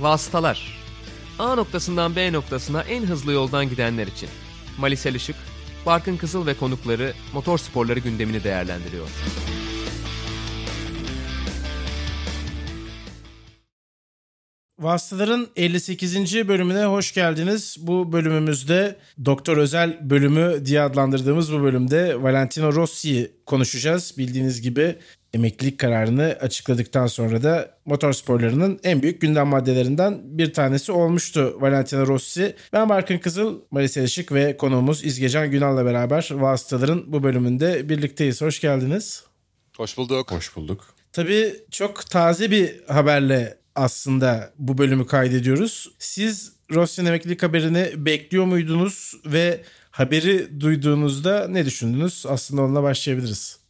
Vasıtalar A noktasından B noktasına en hızlı yoldan gidenler için. Malisel Işık, Barkın Kızıl ve konukları motor sporları gündemini değerlendiriyor. Vasıtaların 58. bölümüne hoş geldiniz. Bu bölümümüzde Doktor Özel bölümü diye adlandırdığımız bu bölümde Valentino Rossi'yi konuşacağız. Bildiğiniz gibi emeklilik kararını açıkladıktan sonra da motorsporlarının en büyük gündem maddelerinden bir tanesi olmuştu Valentino Rossi. Ben Barkın Kızıl, Maris Elişik ve konuğumuz İzgecan Günal'la beraber Vasıtaların bu bölümünde birlikteyiz. Hoş geldiniz. Hoş bulduk. Hoş bulduk. Tabii çok taze bir haberle aslında bu bölümü kaydediyoruz. Siz Rossi'nin emeklilik haberini bekliyor muydunuz ve haberi duyduğunuzda ne düşündünüz? Aslında onunla başlayabiliriz.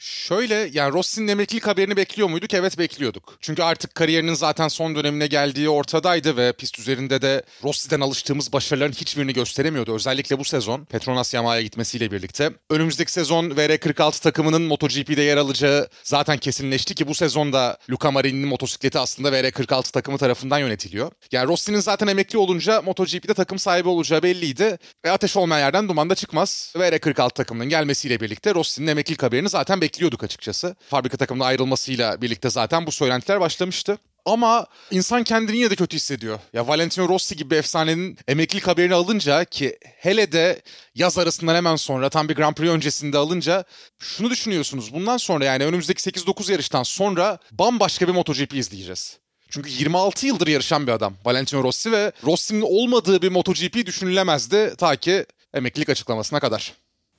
Şöyle yani Rossi'nin emeklilik haberini bekliyor muyduk? Evet bekliyorduk. Çünkü artık kariyerinin zaten son dönemine geldiği ortadaydı ve pist üzerinde de Rossi'den alıştığımız başarıların hiçbirini gösteremiyordu. Özellikle bu sezon Petronas Yamaha'ya gitmesiyle birlikte. Önümüzdeki sezon VR46 takımının MotoGP'de yer alacağı zaten kesinleşti ki bu sezonda Luca Marini'nin motosikleti aslında VR46 takımı tarafından yönetiliyor. Yani Rossi'nin zaten emekli olunca MotoGP'de takım sahibi olacağı belliydi. Ve ateş olmayan yerden duman da çıkmaz. VR46 takımının gelmesiyle birlikte Rossi'nin emeklilik haberini zaten bekliyorduk bekliyorduk açıkçası. Fabrika takımına ayrılmasıyla birlikte zaten bu söylentiler başlamıştı. Ama insan kendini yine de kötü hissediyor. Ya Valentino Rossi gibi bir efsanenin emeklilik haberini alınca ki hele de yaz arasından hemen sonra tam bir Grand Prix öncesinde alınca şunu düşünüyorsunuz. Bundan sonra yani önümüzdeki 8-9 yarıştan sonra bambaşka bir MotoGP izleyeceğiz. Çünkü 26 yıldır yarışan bir adam Valentino Rossi ve Rossi'nin olmadığı bir MotoGP düşünülemezdi ta ki emeklilik açıklamasına kadar.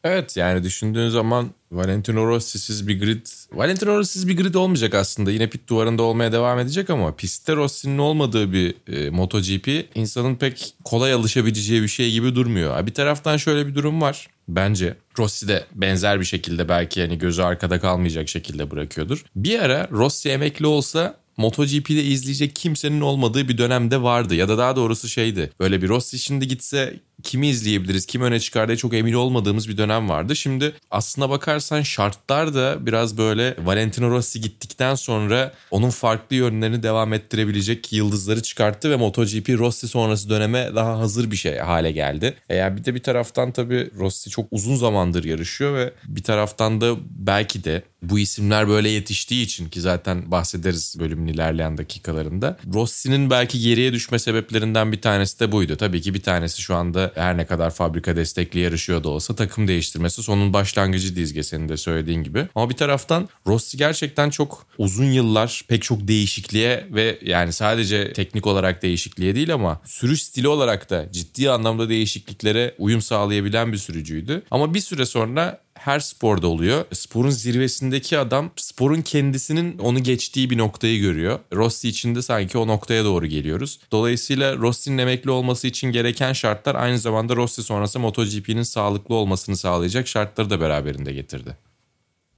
Evet yani düşündüğün zaman Valentino Rossi'siz bir grid... Valentino Rossi'siz bir grid olmayacak aslında. Yine pit duvarında olmaya devam edecek ama pistte Rossi'nin olmadığı bir e, MotoGP insanın pek kolay alışabileceği bir şey gibi durmuyor. Bir taraftan şöyle bir durum var bence. Rossi de benzer bir şekilde belki hani gözü arkada kalmayacak şekilde bırakıyordur. Bir ara Rossi emekli olsa MotoGP'de izleyecek kimsenin olmadığı bir dönemde vardı. Ya da daha doğrusu şeydi. Böyle bir Rossi şimdi gitse kimi izleyebiliriz, kim öne çıkar diye çok emin olmadığımız bir dönem vardı. Şimdi aslına bakarsan şartlar da biraz böyle Valentino Rossi gittikten sonra onun farklı yönlerini devam ettirebilecek yıldızları çıkarttı ve MotoGP Rossi sonrası döneme daha hazır bir şey hale geldi. Eğer bir de bir taraftan tabii Rossi çok uzun zamandır yarışıyor ve bir taraftan da belki de bu isimler böyle yetiştiği için ki zaten bahsederiz bölümün ilerleyen dakikalarında. Rossi'nin belki geriye düşme sebeplerinden bir tanesi de buydu. Tabii ki bir tanesi şu anda her ne kadar fabrika destekli yarışıyor da olsa takım değiştirmesi sonun başlangıcı dizge senin de söylediğin gibi. Ama bir taraftan Rossi gerçekten çok uzun yıllar pek çok değişikliğe ve yani sadece teknik olarak değişikliğe değil ama sürüş stili olarak da ciddi anlamda değişikliklere uyum sağlayabilen bir sürücüydü. Ama bir süre sonra her sporda oluyor. Sporun zirvesindeki adam sporun kendisinin onu geçtiği bir noktayı görüyor. Rossi için de sanki o noktaya doğru geliyoruz. Dolayısıyla Rossi'nin emekli olması için gereken şartlar aynı zamanda Rossi sonrası MotoGP'nin sağlıklı olmasını sağlayacak şartları da beraberinde getirdi.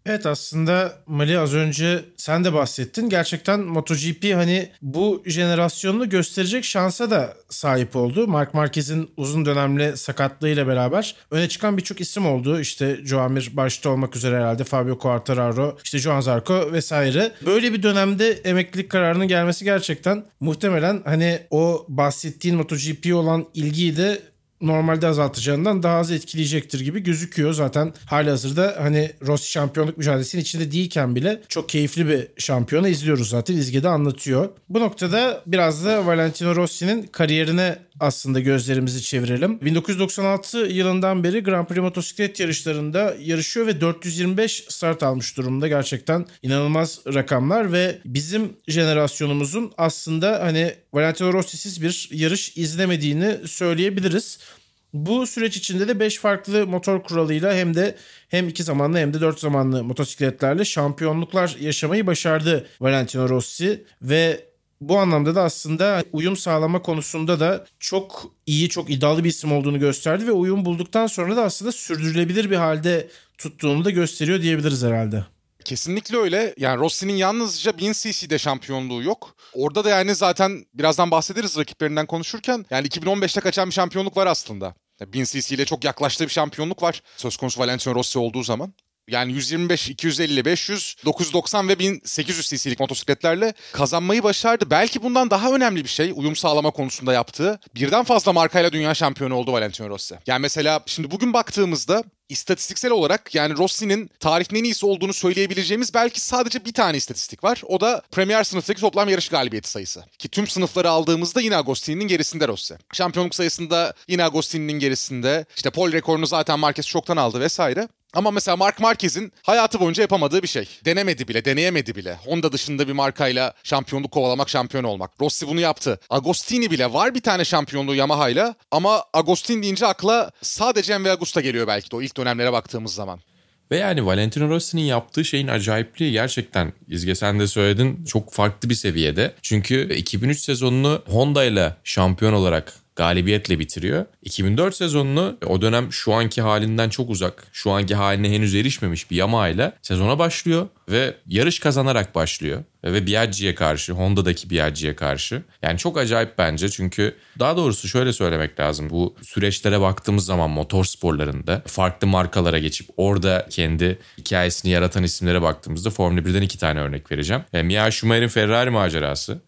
Evet aslında Mali az önce sen de bahsettin. Gerçekten MotoGP hani bu jenerasyonunu gösterecek şansa da sahip oldu. Mark Marquez'in uzun dönemli sakatlığıyla beraber öne çıkan birçok isim oldu. İşte Joamir başta olmak üzere herhalde Fabio Quartararo, işte Joan Zarco vesaire. Böyle bir dönemde emeklilik kararının gelmesi gerçekten muhtemelen hani o bahsettiğin MotoGP olan ilgiyi de normalde azaltacağından daha az etkileyecektir gibi gözüküyor. Zaten hali hazırda hani Rossi şampiyonluk mücadelesinin içinde değilken bile çok keyifli bir şampiyonu izliyoruz zaten. İzge'de anlatıyor. Bu noktada biraz da Valentino Rossi'nin kariyerine aslında gözlerimizi çevirelim. 1996 yılından beri Grand Prix motosiklet yarışlarında yarışıyor ve 425 start almış durumda. Gerçekten inanılmaz rakamlar ve bizim jenerasyonumuzun aslında hani Valentino Rossi'siz bir yarış izlemediğini söyleyebiliriz. Bu süreç içinde de 5 farklı motor kuralıyla hem de hem 2 zamanlı hem de 4 zamanlı motosikletlerle şampiyonluklar yaşamayı başardı Valentino Rossi ve bu anlamda da aslında uyum sağlama konusunda da çok iyi, çok iddialı bir isim olduğunu gösterdi ve uyum bulduktan sonra da aslında sürdürülebilir bir halde tuttuğunu da gösteriyor diyebiliriz herhalde. Kesinlikle öyle. Yani Rossi'nin yalnızca 1000 cc'de şampiyonluğu yok. Orada da yani zaten birazdan bahsederiz rakiplerinden konuşurken. Yani 2015'te kaçan bir şampiyonluk var aslında. 1000 cc ile çok yaklaştığı bir şampiyonluk var. Söz konusu Valentino Rossi olduğu zaman. Yani 125, 250, 500, 990 ve 1800 cc'lik motosikletlerle kazanmayı başardı. Belki bundan daha önemli bir şey uyum sağlama konusunda yaptığı. Birden fazla markayla dünya şampiyonu oldu Valentino Rossi. Yani mesela şimdi bugün baktığımızda istatistiksel olarak yani Rossi'nin tarihin en iyisi olduğunu söyleyebileceğimiz belki sadece bir tane istatistik var. O da Premier sınıftaki toplam yarış galibiyeti sayısı. Ki tüm sınıfları aldığımızda yine Agostini'nin gerisinde Rossi. Şampiyonluk sayısında yine Agostini'nin gerisinde. İşte pol rekorunu zaten Marquez çoktan aldı vesaire. Ama mesela Mark Marquez'in hayatı boyunca yapamadığı bir şey. Denemedi bile, deneyemedi bile. Honda dışında bir markayla şampiyonluk kovalamak, şampiyon olmak. Rossi bunu yaptı. Agostini bile var bir tane şampiyonluğu Yamaha'yla ama Agostini deyince akla sadece Enve Agusta geliyor belki de o ilk dönemlere baktığımız zaman. Ve yani Valentino Rossi'nin yaptığı şeyin acayipliği gerçekten İzge sen de söyledin çok farklı bir seviyede. Çünkü 2003 sezonunu Honda ile şampiyon olarak galibiyetle bitiriyor. 2004 sezonunu o dönem şu anki halinden çok uzak, şu anki haline henüz erişmemiş bir Yamaha ile sezona başlıyor ve yarış kazanarak başlıyor. Ve Biaggi'ye karşı, Honda'daki Biaggi'ye karşı. Yani çok acayip bence çünkü daha doğrusu şöyle söylemek lazım. Bu süreçlere baktığımız zaman motor sporlarında farklı markalara geçip orada kendi hikayesini yaratan isimlere baktığımızda Formula 1'den iki tane örnek vereceğim. E, Mia Schumacher'in Ferrari macerası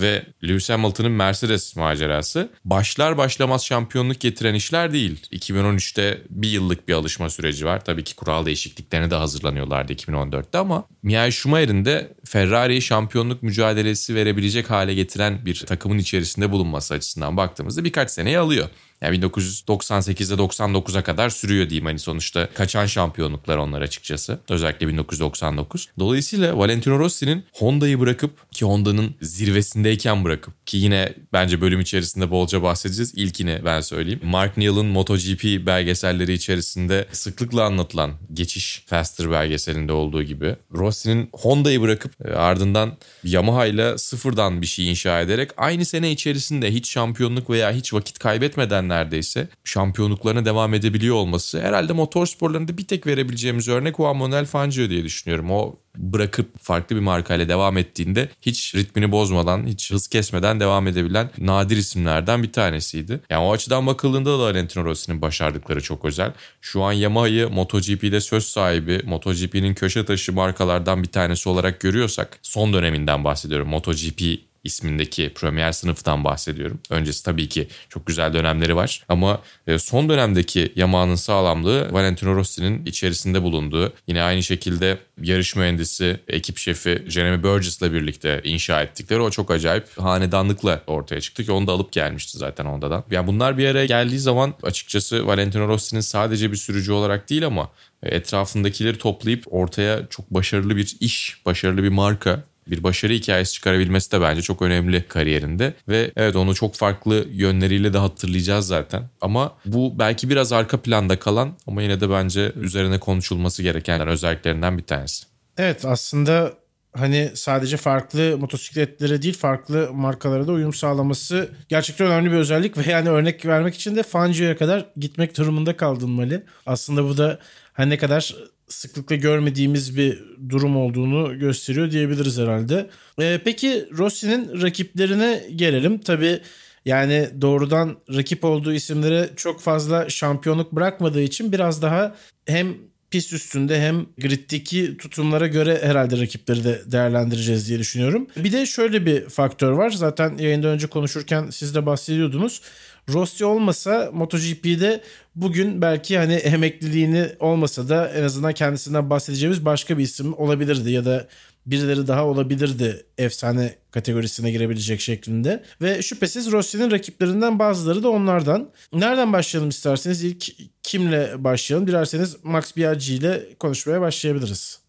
ve Lewis Hamilton'ın Mercedes macerası başlar başlamaz şampiyonluk getiren işler değil. 2013'te bir yıllık bir alışma süreci var. Tabii ki kural değişikliklerine de hazırlanıyorlardı 2014'te ama Michael Schumacher'in de Ferrari'yi şampiyonluk mücadelesi verebilecek hale getiren bir takımın içerisinde bulunması açısından baktığımızda birkaç seneyi alıyor. Yani 1998'de 99'a kadar sürüyor diyeyim hani sonuçta kaçan şampiyonluklar onlar açıkçası. Özellikle 1999. Dolayısıyla Valentino Rossi'nin Honda'yı bırakıp ki Honda'nın zirvesindeyken bırakıp ki yine bence bölüm içerisinde bolca bahsedeceğiz. İlkini ben söyleyeyim. Mark Neal'ın MotoGP belgeselleri içerisinde sıklıkla anlatılan geçiş Faster belgeselinde olduğu gibi Rossi'nin Honda'yı bırakıp e, ardından Yamaha ile sıfırdan bir şey inşa ederek aynı sene içerisinde hiç şampiyonluk veya hiç vakit kaybetmeden neredeyse şampiyonluklarına devam edebiliyor olması herhalde motor sporlarında bir tek verebileceğimiz örnek Juan Manuel Fangio diye düşünüyorum. O bırakıp farklı bir markayla devam ettiğinde hiç ritmini bozmadan, hiç hız kesmeden devam edebilen nadir isimlerden bir tanesiydi. Yani o açıdan bakıldığında da Valentino Rossi'nin başardıkları çok özel. Şu an Yamaha'yı MotoGP'de söz sahibi, MotoGP'nin köşe taşı markalardan bir tanesi olarak görüyorsak son döneminden bahsediyorum. MotoGP ismindeki Premier sınıftan bahsediyorum. Öncesi tabii ki çok güzel dönemleri var ama e, son dönemdeki Yamaha'nın sağlamlığı Valentino Rossi'nin içerisinde bulunduğu yine aynı şekilde yarış mühendisi, ekip şefi Jeremy Burgess'la birlikte inşa ettikleri o çok acayip hanedanlıkla ortaya çıktı ki onu da alıp gelmişti zaten Honda'dan. Yani bunlar bir araya geldiği zaman açıkçası Valentino Rossi'nin sadece bir sürücü olarak değil ama etrafındakileri toplayıp ortaya çok başarılı bir iş, başarılı bir marka bir başarı hikayesi çıkarabilmesi de bence çok önemli kariyerinde. Ve evet onu çok farklı yönleriyle de hatırlayacağız zaten. Ama bu belki biraz arka planda kalan ama yine de bence üzerine konuşulması gereken özelliklerinden bir tanesi. Evet aslında hani sadece farklı motosikletlere değil farklı markalara da uyum sağlaması gerçekten önemli bir özellik ve yani örnek vermek için de Fangio'ya kadar gitmek durumunda kaldın Mali. Aslında bu da hani ne kadar sıklıkla görmediğimiz bir durum olduğunu gösteriyor diyebiliriz herhalde. Ee, peki Rossi'nin rakiplerine gelelim. Tabii yani doğrudan rakip olduğu isimlere çok fazla şampiyonluk bırakmadığı için biraz daha hem pist üstünde hem griddeki tutumlara göre herhalde rakipleri de değerlendireceğiz diye düşünüyorum. Bir de şöyle bir faktör var. Zaten yayından önce konuşurken siz de bahsediyordunuz. Rossi olmasa MotoGP'de bugün belki hani emekliliğini olmasa da en azından kendisinden bahsedeceğimiz başka bir isim olabilirdi ya da birileri daha olabilirdi efsane kategorisine girebilecek şeklinde. Ve şüphesiz Rossi'nin rakiplerinden bazıları da onlardan. Nereden başlayalım isterseniz? ilk kimle başlayalım? Dilerseniz Max Biaggi ile konuşmaya başlayabiliriz.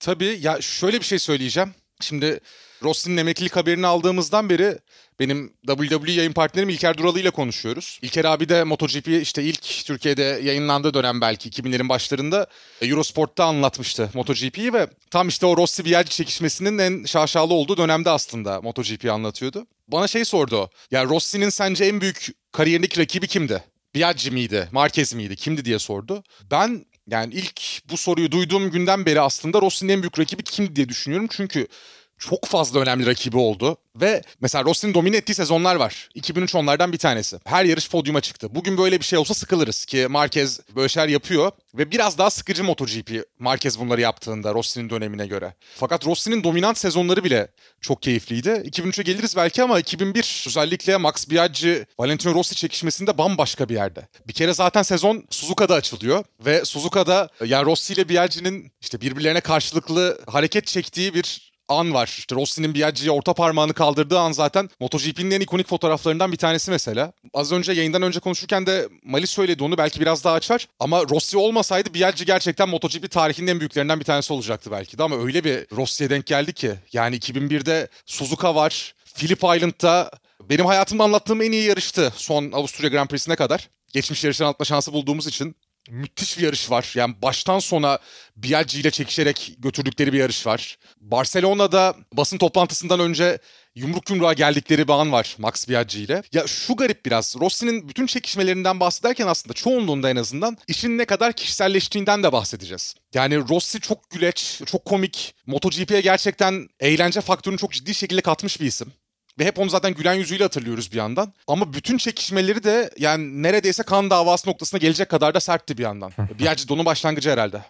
Tabii ya şöyle bir şey söyleyeceğim. Şimdi Rossi'nin emeklilik haberini aldığımızdan beri benim WWE yayın partnerim İlker Duralı ile konuşuyoruz. İlker abi de MotoGP işte ilk Türkiye'de yayınlandığı dönem belki 2000'lerin başlarında Eurosport'ta anlatmıştı MotoGP'yi ve tam işte o Rossi Biaggi çekişmesinin en şaşalı olduğu dönemde aslında MotoGP'yi anlatıyordu. Bana şey sordu o. Ya Rossi'nin sence en büyük kariyerindeki rakibi kimdi? Biaggi miydi? Marquez miydi? Kimdi diye sordu. Ben yani ilk bu soruyu duyduğum günden beri aslında Rossi'nin en büyük rakibi kimdi diye düşünüyorum. Çünkü çok fazla önemli rakibi oldu. Ve mesela Rossi'nin domine ettiği sezonlar var. 2003 onlardan bir tanesi. Her yarış podyuma çıktı. Bugün böyle bir şey olsa sıkılırız ki Marquez böyle şeyler yapıyor. Ve biraz daha sıkıcı MotoGP Marquez bunları yaptığında Rossi'nin dönemine göre. Fakat Rossi'nin dominant sezonları bile çok keyifliydi. 2003'e geliriz belki ama 2001 özellikle Max Biaggi, Valentino Rossi çekişmesinde bambaşka bir yerde. Bir kere zaten sezon Suzuka'da açılıyor ve Suzuka'da yani Rossi ile Biaggi'nin işte birbirlerine karşılıklı hareket çektiği bir an var. İşte Rossi'nin Biaggi'ye orta parmağını kaldırdığı an zaten MotoGP'nin en ikonik fotoğraflarından bir tanesi mesela. Az önce yayından önce konuşurken de Mali söyledi onu belki biraz daha açar. Ama Rossi olmasaydı Biaggi gerçekten MotoGP tarihinin en büyüklerinden bir tanesi olacaktı belki de. Ama öyle bir Rossi'ye denk geldi ki. Yani 2001'de Suzuka var. Phillip Island'da benim hayatımda anlattığım en iyi yarıştı son Avusturya Grand Prix'sine kadar. Geçmiş yarışları anlatma şansı bulduğumuz için müthiş bir yarış var. Yani baştan sona Biaggi ile çekişerek götürdükleri bir yarış var. Barcelona'da basın toplantısından önce yumruk yumruğa geldikleri bir an var Max Biaggi ile. Ya şu garip biraz. Rossi'nin bütün çekişmelerinden bahsederken aslında çoğunluğunda en azından işin ne kadar kişiselleştiğinden de bahsedeceğiz. Yani Rossi çok güleç, çok komik. MotoGP'ye gerçekten eğlence faktörünü çok ciddi şekilde katmış bir isim. Ve hep onu zaten gülen yüzüyle hatırlıyoruz bir yandan. Ama bütün çekişmeleri de yani neredeyse kan davası noktasına gelecek kadar da sertti bir yandan. Biaggi de onun başlangıcı herhalde.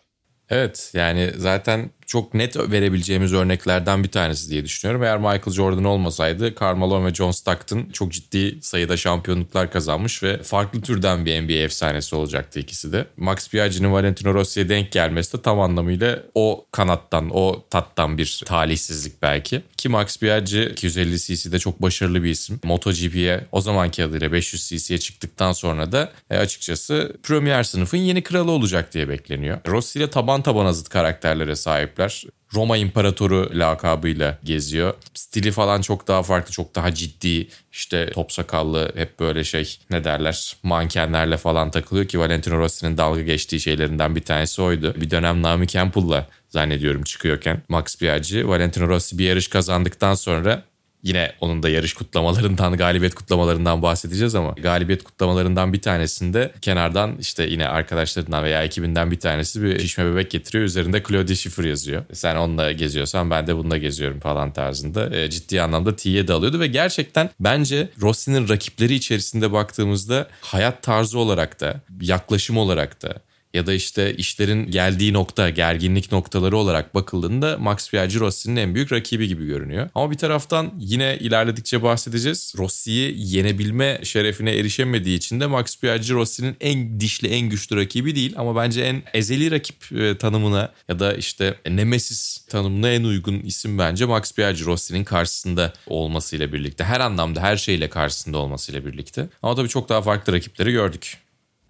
Evet yani zaten çok net verebileceğimiz örneklerden bir tanesi diye düşünüyorum. Eğer Michael Jordan olmasaydı Carmelo ve John Stockton çok ciddi sayıda şampiyonluklar kazanmış ve farklı türden bir NBA efsanesi olacaktı ikisi de. Max Biaggi'nin Valentino Rossi'ye denk gelmesi de tam anlamıyla o kanattan, o tattan bir talihsizlik belki. Ki Max Biaggi 250 cc'de çok başarılı bir isim. MotoGP'ye o zamanki adıyla 500 cc'ye çıktıktan sonra da e, açıkçası Premier sınıfın yeni kralı olacak diye bekleniyor. Rossi ile taban tabana zıt karakterlere sahipler. Roma İmparatoru lakabıyla geziyor. Stili falan çok daha farklı, çok daha ciddi. İşte top sakallı, hep böyle şey ne derler mankenlerle falan takılıyor ki Valentino Rossi'nin dalga geçtiği şeylerinden bir tanesi oydu. Bir dönem Naomi Campbell'la zannediyorum çıkıyorken Max Biaggi, Valentino Rossi bir yarış kazandıktan sonra Yine onun da yarış kutlamalarından, galibiyet kutlamalarından bahsedeceğiz ama galibiyet kutlamalarından bir tanesinde kenardan işte yine arkadaşlarından veya ekibinden bir tanesi bir şişme bebek getiriyor. Üzerinde Claudia Schiffer yazıyor. Sen onunla geziyorsan ben de bununla geziyorum falan tarzında. E, ciddi anlamda T'ye de alıyordu ve gerçekten bence Rossi'nin rakipleri içerisinde baktığımızda hayat tarzı olarak da, yaklaşım olarak da, ya da işte işlerin geldiği nokta, gerginlik noktaları olarak bakıldığında Max Biaggi Rossi'nin en büyük rakibi gibi görünüyor. Ama bir taraftan yine ilerledikçe bahsedeceğiz. Rossi'yi yenebilme şerefine erişemediği için de Max Biaggi Rossi'nin en dişli, en güçlü rakibi değil ama bence en ezeli rakip e, tanımına ya da işte Nemesis tanımına en uygun isim bence Max Biaggi Rossi'nin karşısında olmasıyla birlikte. Her anlamda her şeyle karşısında olmasıyla birlikte. Ama tabii çok daha farklı rakipleri gördük.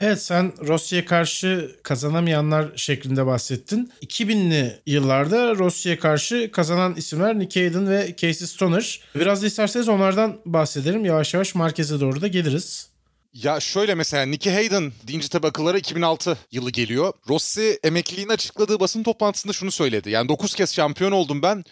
Evet sen Rossi'ye karşı kazanamayanlar şeklinde bahsettin. 2000'li yıllarda Rossi'ye karşı kazanan isimler Nick Hayden ve Casey Stoner. Biraz da isterseniz onlardan bahsedelim. Yavaş yavaş Marquez'e doğru da geliriz. Ya şöyle mesela Nicky Hayden deyince tabi akıllara 2006 yılı geliyor. Rossi emekliliğini açıkladığı basın toplantısında şunu söyledi. Yani 9 kez şampiyon oldum ben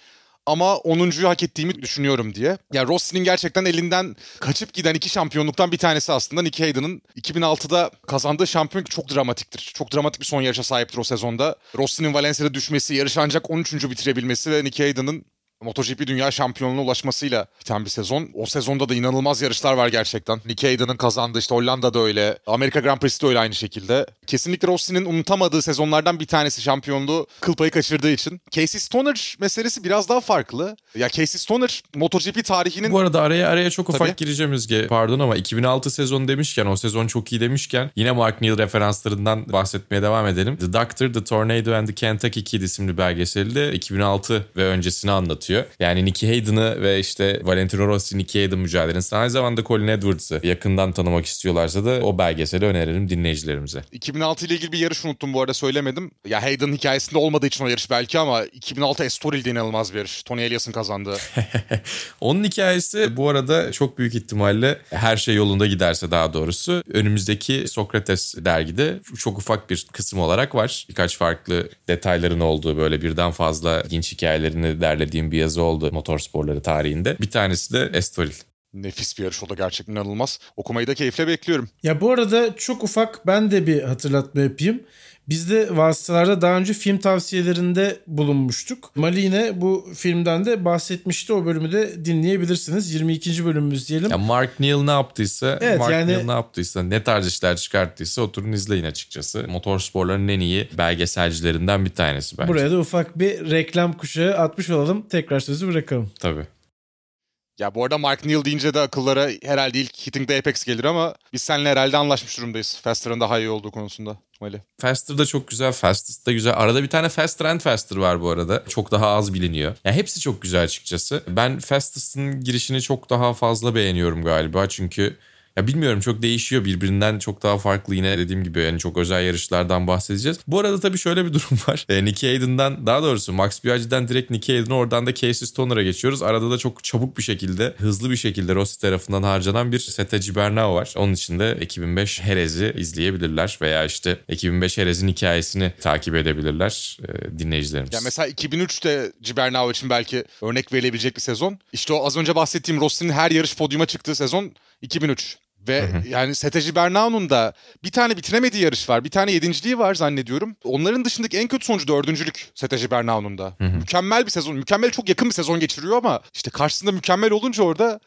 ama 10.yu hak ettiğimi düşünüyorum diye. Yani Rossi'nin gerçekten elinden kaçıp giden iki şampiyonluktan bir tanesi aslında Nicky Hayden'ın 2006'da kazandığı şampiyon çok dramatiktir. Çok dramatik bir son yarışa sahiptir o sezonda. Rossi'nin Valencia'da düşmesi, yarış ancak 13. bitirebilmesi ve Nicky Hayden'ın MotoGP Dünya Şampiyonluğuna ulaşmasıyla biten bir sezon. O sezonda da inanılmaz yarışlar var gerçekten. Nick Hayden'ın kazandığı işte Hollanda'da öyle. Amerika Grand Prix'si de öyle aynı şekilde. Kesinlikle Rossi'nin unutamadığı sezonlardan bir tanesi şampiyonluğu kıl payı kaçırdığı için. Casey Stoner meselesi biraz daha farklı. Ya Casey Stoner MotoGP tarihinin... Bu arada araya araya çok ufak Tabii. gireceğim Özge. Pardon ama 2006 sezonu demişken o sezon çok iyi demişken yine Mark Neal referanslarından bahsetmeye devam edelim. The Doctor, The Tornado and the Kentucky Kid isimli belgeselde 2006 ve öncesini anlatıyor. Yani Nicky Hayden'ı ve işte Valentino Rossi Nicky Hayden mücadelesini aynı zamanda Colin Edwards'ı yakından tanımak istiyorlarsa da o belgeseli öneririm dinleyicilerimize. 2006 ile ilgili bir yarış unuttum bu arada söylemedim. Ya Hayden hikayesinde olmadığı için o yarış belki ama 2006 Estoril'de inanılmaz bir yarış. Tony Elias'ın kazandığı. Onun hikayesi bu arada çok büyük ihtimalle her şey yolunda giderse daha doğrusu önümüzdeki Sokrates dergide çok ufak bir kısım olarak var. Birkaç farklı detayların olduğu böyle birden fazla ilginç hikayelerini derlediğim bir yazı oldu motorsporları tarihinde. Bir tanesi de Estoril. Nefis bir yarış o da gerçekten inanılmaz. Okumayı da keyifle bekliyorum. Ya bu arada çok ufak ben de bir hatırlatma yapayım. Biz de vasıtalarda daha önce film tavsiyelerinde bulunmuştuk. Mali yine bu filmden de bahsetmişti. O bölümü de dinleyebilirsiniz. 22. bölümümüz diyelim. Ya Mark Neal ne yaptıysa, Evet, Mark yani- Neal ne yaptıysa, ne tarz işler çıkarttıysa oturun izleyin açıkçası. Motorsporların en iyi belgeselcilerinden bir tanesi bence. Buraya da ufak bir reklam kuşağı atmış olalım. Tekrar sözü bırakalım. Tabii. Ya bu arada Mark Neal deyince de akıllara herhalde ilk Hitting the Apex gelir ama biz seninle herhalde anlaşmış durumdayız. Faster'ın daha iyi olduğu konusunda. Mali. Faster da çok güzel, Fastest da güzel. Arada bir tane Faster and Faster var bu arada. Çok daha az biliniyor. Ya hepsi çok güzel açıkçası. Ben Fastest'ın girişini çok daha fazla beğeniyorum galiba. Çünkü ya bilmiyorum çok değişiyor birbirinden çok daha farklı yine dediğim gibi yani çok özel yarışlardan bahsedeceğiz. Bu arada tabii şöyle bir durum var. E, Nicky Hayden'dan daha doğrusu Max Biaggi'den direkt Nicky Hayden'a oradan da Casey Stoner'a geçiyoruz. Arada da çok çabuk bir şekilde hızlı bir şekilde Rossi tarafından harcanan bir Sete Gibernau var. Onun için de 2005 Herez'i izleyebilirler veya işte 2005 Herez'in hikayesini takip edebilirler e, dinleyicilerimiz. Ya mesela 2003'te Cibernau için belki örnek verilebilecek bir sezon. İşte o az önce bahsettiğim Rossi'nin her yarış podyuma çıktığı sezon 2003. Ve yani Sete Gibernau'nun da bir tane bitiremediği yarış var. Bir tane yedinciliği var zannediyorum. Onların dışındaki en kötü sonucu dördüncülük Sete Gibernau'nun da. Mükemmel bir sezon. Mükemmel çok yakın bir sezon geçiriyor ama işte karşısında mükemmel olunca orada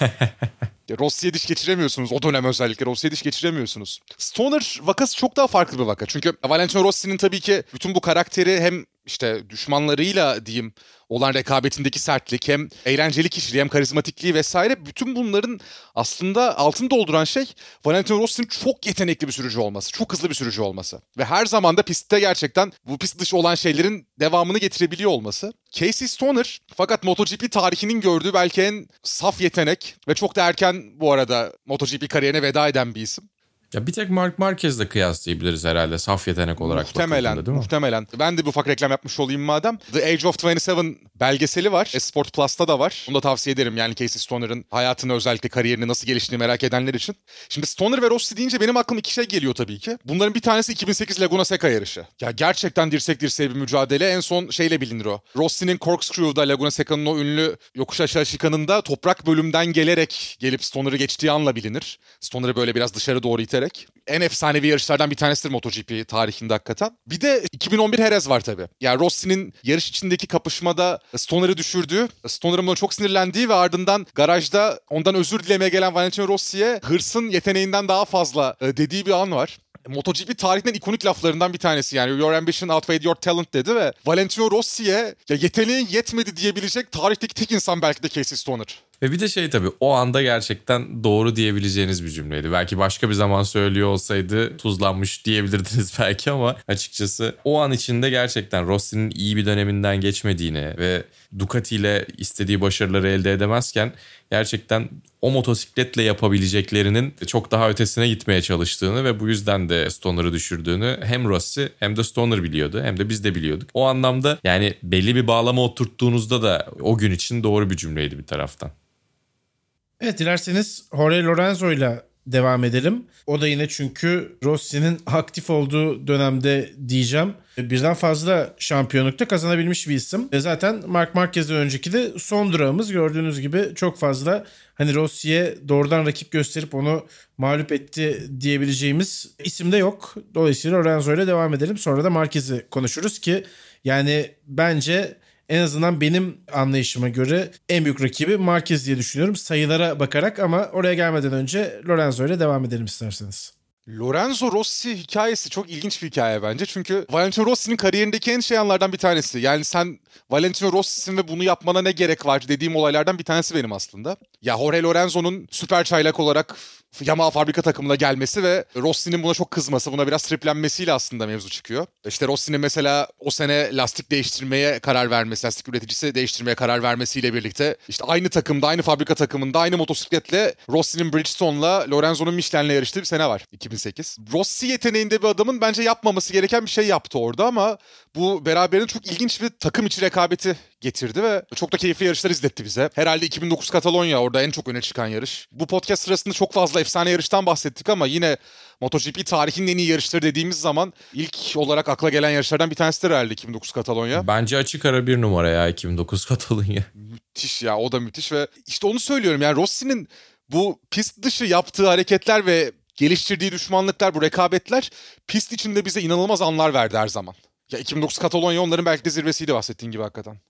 Rossi'ye diş geçiremiyorsunuz. O dönem özellikle Rossi'ye diş geçiremiyorsunuz. Stoner vakası çok daha farklı bir vaka. Çünkü Valentino Rossi'nin tabii ki bütün bu karakteri hem işte düşmanlarıyla diyeyim olan rekabetindeki sertlik hem eğlenceli kişiliği hem karizmatikliği vesaire bütün bunların aslında altını dolduran şey Valentino Rossi'nin çok yetenekli bir sürücü olması. Çok hızlı bir sürücü olması. Ve her zaman da pistte gerçekten bu pist dışı olan şeylerin devamını getirebiliyor olması. Casey Stoner fakat MotoGP tarihinin gördüğü belki en saf yetenek ve çok da erken bu arada MotoGP kariyerine veda eden bir isim. Ya bir tek Mark Marquez'le kıyaslayabiliriz herhalde saf yetenek olarak Muhtemelen, değil mi? muhtemelen. Ben de bir ufak reklam yapmış olayım madem. The Age of 27 belgeseli var. Esport Plus'ta da var. Bunu da tavsiye ederim. Yani Casey Stoner'ın hayatını özellikle kariyerini nasıl geliştiğini merak edenler için. Şimdi Stoner ve Rossi deyince benim aklıma iki şey geliyor tabii ki. Bunların bir tanesi 2008 Laguna Seca yarışı. Ya gerçekten dirsek dirseğe bir mücadele. En son şeyle bilinir o. Rossi'nin Corkscrew'da Laguna Seca'nın o ünlü yokuş aşağı şikanında toprak bölümden gelerek gelip Stoner'ı geçtiği anla bilinir. Stoner'ı böyle biraz dışarı doğru iterek. En efsanevi yarışlardan bir tanesidir MotoGP tarihinde hakikaten. Bir de 2011 Jerez var tabii. Yani Rossi'nin yarış içindeki kapışmada Stoner'ı düşürdüğü, Stoner'ın çok sinirlendiği ve ardından garajda ondan özür dilemeye gelen Valentino Rossi'ye hırsın yeteneğinden daha fazla e, dediği bir an var. MotoGP tarihinin ikonik laflarından bir tanesi yani your ambition outweighed your talent dedi ve Valentino Rossi'ye ya yeteneğin yetmedi diyebilecek tarihteki tek insan belki de Casey Stoner. Ve bir de şey tabii o anda gerçekten doğru diyebileceğiniz bir cümleydi. Belki başka bir zaman söylüyor olsaydı tuzlanmış diyebilirdiniz belki ama açıkçası o an içinde gerçekten Rossi'nin iyi bir döneminden geçmediğini ve Ducati ile istediği başarıları elde edemezken gerçekten o motosikletle yapabileceklerinin çok daha ötesine gitmeye çalıştığını ve bu yüzden de Stoner'ı düşürdüğünü hem Rossi hem de Stoner biliyordu hem de biz de biliyorduk. O anlamda yani belli bir bağlama oturttuğunuzda da o gün için doğru bir cümleydi bir taraftan. Evet dilerseniz Jorge Lorenzo ile devam edelim. O da yine çünkü Rossi'nin aktif olduğu dönemde diyeceğim. Birden fazla şampiyonlukta kazanabilmiş bir isim. Ve zaten Mark Marquez'den önceki de son durağımız gördüğünüz gibi çok fazla hani Rossi'ye doğrudan rakip gösterip onu mağlup etti diyebileceğimiz isim de yok. Dolayısıyla Lorenzo ile devam edelim. Sonra da Marquez'i konuşuruz ki yani bence en azından benim anlayışıma göre en büyük rakibi Marquez diye düşünüyorum sayılara bakarak ama oraya gelmeden önce Lorenzo ile devam edelim isterseniz. Lorenzo Rossi hikayesi çok ilginç bir hikaye bence. Çünkü Valentino Rossi'nin kariyerindeki en şey anlardan bir tanesi. Yani sen Valentino Rossi'sin ve bunu yapmana ne gerek var dediğim olaylardan bir tanesi benim aslında. Ya Jorge Lorenzo'nun süper çaylak olarak Yamaha fabrika takımına gelmesi ve Rossi'nin buna çok kızması, buna biraz triplenmesiyle aslında mevzu çıkıyor. İşte Rossi'nin mesela o sene lastik değiştirmeye karar vermesi, lastik üreticisi değiştirmeye karar vermesiyle birlikte işte aynı takımda, aynı fabrika takımında, aynı motosikletle Rossi'nin Bridgestone'la Lorenzo'nun Michelin'le yarıştığı bir sene var 2008. Rossi yeteneğinde bir adamın bence yapmaması gereken bir şey yaptı orada ama bu beraberinde çok ilginç bir takım içi rekabeti getirdi ve çok da keyifli yarışlar izletti bize. Herhalde 2009 Katalonya orada en çok öne çıkan yarış. Bu podcast sırasında çok fazla efsane yarıştan bahsettik ama yine MotoGP tarihinin en iyi yarışları dediğimiz zaman ilk olarak akla gelen yarışlardan bir tanesidir herhalde 2009 Katalonya. Bence açık ara bir numara ya 2009 Katalonya. Müthiş ya o da müthiş ve işte onu söylüyorum yani Rossi'nin bu pist dışı yaptığı hareketler ve geliştirdiği düşmanlıklar, bu rekabetler pist içinde bize inanılmaz anlar verdi her zaman. Ya 2009 Katalonya onların belki de zirvesiydi bahsettiğin gibi hakikaten.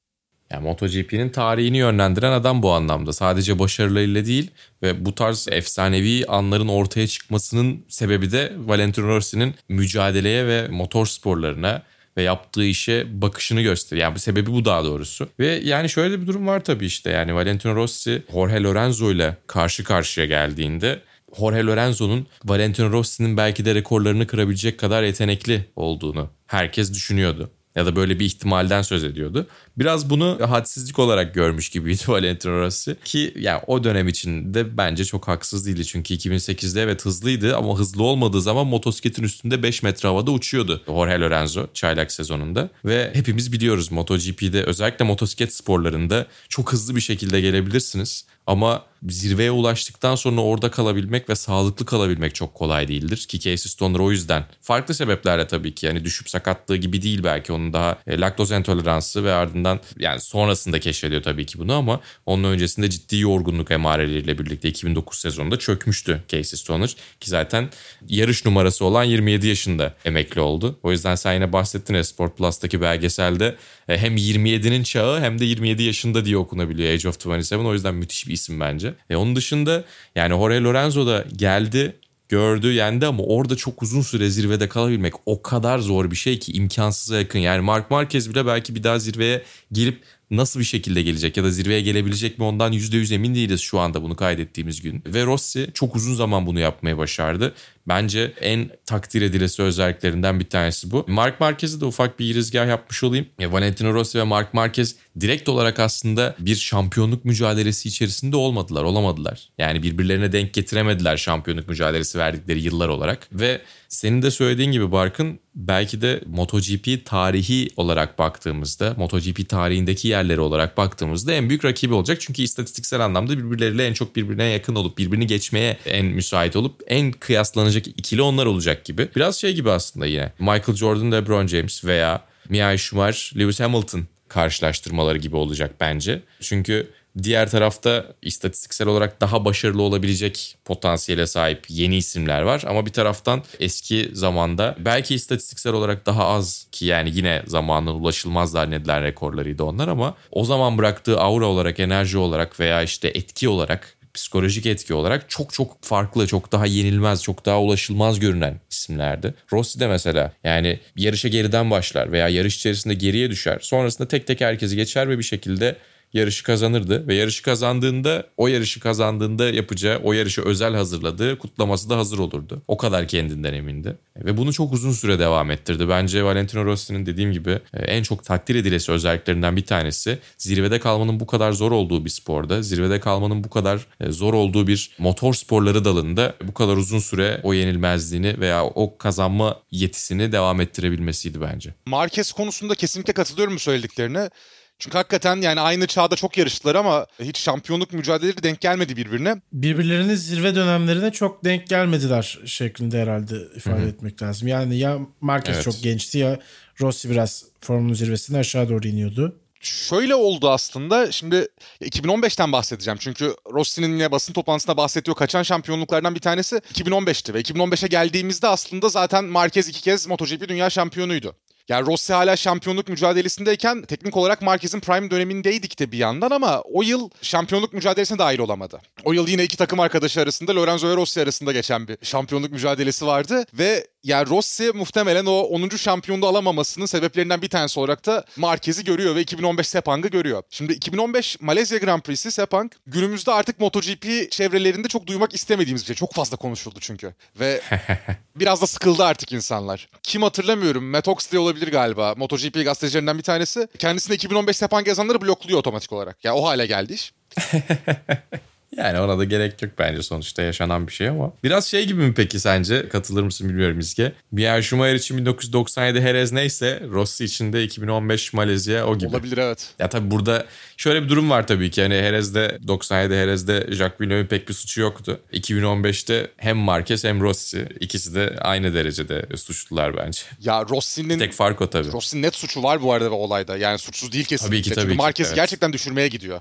Yani MotoGP'nin tarihini yönlendiren adam bu anlamda. Sadece başarılarıyla değil ve bu tarz efsanevi anların ortaya çıkmasının sebebi de Valentino Rossi'nin mücadeleye ve motor sporlarına ve yaptığı işe bakışını gösteriyor. Yani bu sebebi bu daha doğrusu. Ve yani şöyle bir durum var tabii işte. Yani Valentino Rossi Jorge Lorenzo ile karşı karşıya geldiğinde Jorge Lorenzo'nun Valentino Rossi'nin belki de rekorlarını kırabilecek kadar yetenekli olduğunu herkes düşünüyordu ya da böyle bir ihtimalden söz ediyordu. Biraz bunu hadsizlik olarak görmüş gibiydi Valentino Rossi ki yani o dönem içinde bence çok haksız değildi. Çünkü 2008'de evet hızlıydı ama hızlı olmadığı zaman motosikletin üstünde 5 metre havada uçuyordu Jorge Lorenzo çaylak sezonunda. Ve hepimiz biliyoruz MotoGP'de özellikle motosiklet sporlarında çok hızlı bir şekilde gelebilirsiniz. Ama zirveye ulaştıktan sonra orada kalabilmek ve sağlıklı kalabilmek çok kolay değildir. Ki Casey Stoner o yüzden. Farklı sebeplerle tabii ki yani düşüp sakatlığı gibi değil belki onun daha e, laktoz intoleransı ve ardından yani sonrasında keşfediyor tabii ki bunu ama onun öncesinde ciddi yorgunluk emareleriyle birlikte 2009 sezonunda çökmüştü Casey Stoner. Ki zaten yarış numarası olan 27 yaşında emekli oldu. O yüzden sen yine bahsettin Esport Plus'taki belgeselde e, hem 27'nin çağı hem de 27 yaşında diye okunabiliyor Age of 27. O yüzden müthiş bir isim bence. E onun dışında yani Jorge Lorenzo da geldi gördü yendi ama orada çok uzun süre zirvede kalabilmek o kadar zor bir şey ki imkansıza yakın. Yani Mark Marquez bile belki bir daha zirveye gelip nasıl bir şekilde gelecek ya da zirveye gelebilecek mi ondan %100 emin değiliz şu anda bunu kaydettiğimiz gün. Ve Rossi çok uzun zaman bunu yapmayı başardı. Bence en takdir edilesi özelliklerinden bir tanesi bu. Mark Marquez'e de ufak bir girizgah yapmış olayım. Valentino Rossi ve Mark Marquez direkt olarak aslında bir şampiyonluk mücadelesi içerisinde olmadılar, olamadılar. Yani birbirlerine denk getiremediler şampiyonluk mücadelesi verdikleri yıllar olarak. Ve senin de söylediğin gibi Barkın belki de MotoGP tarihi olarak baktığımızda, MotoGP tarihindeki yerleri olarak baktığımızda en büyük rakibi olacak. Çünkü istatistiksel anlamda birbirleriyle en çok birbirine yakın olup birbirini geçmeye en müsait olup en kıyaslanacak ikili onlar olacak gibi. Biraz şey gibi aslında yine. Michael Jordan, LeBron James veya Michael Schumacher, Lewis Hamilton karşılaştırmaları gibi olacak bence. Çünkü diğer tarafta istatistiksel olarak daha başarılı olabilecek potansiyele sahip yeni isimler var. Ama bir taraftan eski zamanda belki istatistiksel olarak daha az ki yani yine zamanla ulaşılmaz zannedilen rekorlarıydı onlar ama o zaman bıraktığı aura olarak, enerji olarak veya işte etki olarak psikolojik etki olarak çok çok farklı, çok daha yenilmez, çok daha ulaşılmaz görünen isimlerdi. Rossi de mesela yani yarışa geriden başlar veya yarış içerisinde geriye düşer. Sonrasında tek tek herkesi geçer ve bir şekilde yarışı kazanırdı ve yarışı kazandığında o yarışı kazandığında yapacağı o yarışı özel hazırladığı kutlaması da hazır olurdu. O kadar kendinden emindi. Ve bunu çok uzun süre devam ettirdi. Bence Valentino Rossi'nin dediğim gibi e, en çok takdir edilesi özelliklerinden bir tanesi zirvede kalmanın bu kadar zor olduğu bir sporda, zirvede kalmanın bu kadar e, zor olduğu bir motor sporları dalında bu kadar uzun süre o yenilmezliğini veya o kazanma yetisini devam ettirebilmesiydi bence. Marquez konusunda kesinlikle katılıyorum bu söylediklerine. Çünkü hakikaten yani aynı çağda çok yarıştılar ama hiç şampiyonluk mücadeleleri denk gelmedi birbirine. Birbirlerinin zirve dönemlerine çok denk gelmediler şeklinde herhalde ifade Hı-hı. etmek lazım. Yani ya Marquez evet. çok gençti ya Rossi biraz formunun zirvesinde aşağı doğru iniyordu. Şöyle oldu aslında. Şimdi 2015'ten bahsedeceğim. Çünkü Rossi'nin yine basın toplantısında bahsettiği kaçan şampiyonluklardan bir tanesi 2015'ti. Ve 2015'e geldiğimizde aslında zaten Marquez iki kez MotoGP dünya şampiyonuydu. Yani Rossi hala şampiyonluk mücadelesindeyken teknik olarak Marquez'in prime dönemindeydik de bir yandan ama o yıl şampiyonluk mücadelesine dahil olamadı. O yıl yine iki takım arkadaşı arasında Lorenzo ve Rossi arasında geçen bir şampiyonluk mücadelesi vardı ve yani Rossi muhtemelen o 10. şampiyonluğu alamamasının sebeplerinden bir tanesi olarak da Marquez'i görüyor ve 2015 Sepang'ı görüyor. Şimdi 2015 Malezya Grand Prix'si Sepang günümüzde artık MotoGP çevrelerinde çok duymak istemediğimiz bir şey. Çok fazla konuşuldu çünkü. Ve biraz da sıkıldı artık insanlar. Kim hatırlamıyorum. Matt Oxley olabilir galiba. MotoGP gazetecilerinden bir tanesi. Kendisine 2015 Sepang yazanları blokluyor otomatik olarak. Ya yani o hale geldi iş. Yani ona da gerek yok bence sonuçta yaşanan bir şey ama. Biraz şey gibi mi peki sence? Katılır mısın bilmiyorum İzge. Pierre Schumacher için 1997 Jerez neyse Rossi için de 2015 Malezya o gibi. Olabilir evet. Ya tabii burada şöyle bir durum var tabii ki. Hani Jerez'de 97 Jerez'de Jacques Villeneuve'in pek bir suçu yoktu. 2015'te hem Marquez hem Rossi ikisi de aynı derecede suçlular bence. Ya Rossi'nin... Tek fark o tabii. Rossi'nin net suçu var bu arada olayda. Yani suçsuz değil kesinlikle. Tabii ki tabii Çünkü ki. Marquez evet. gerçekten düşürmeye gidiyor.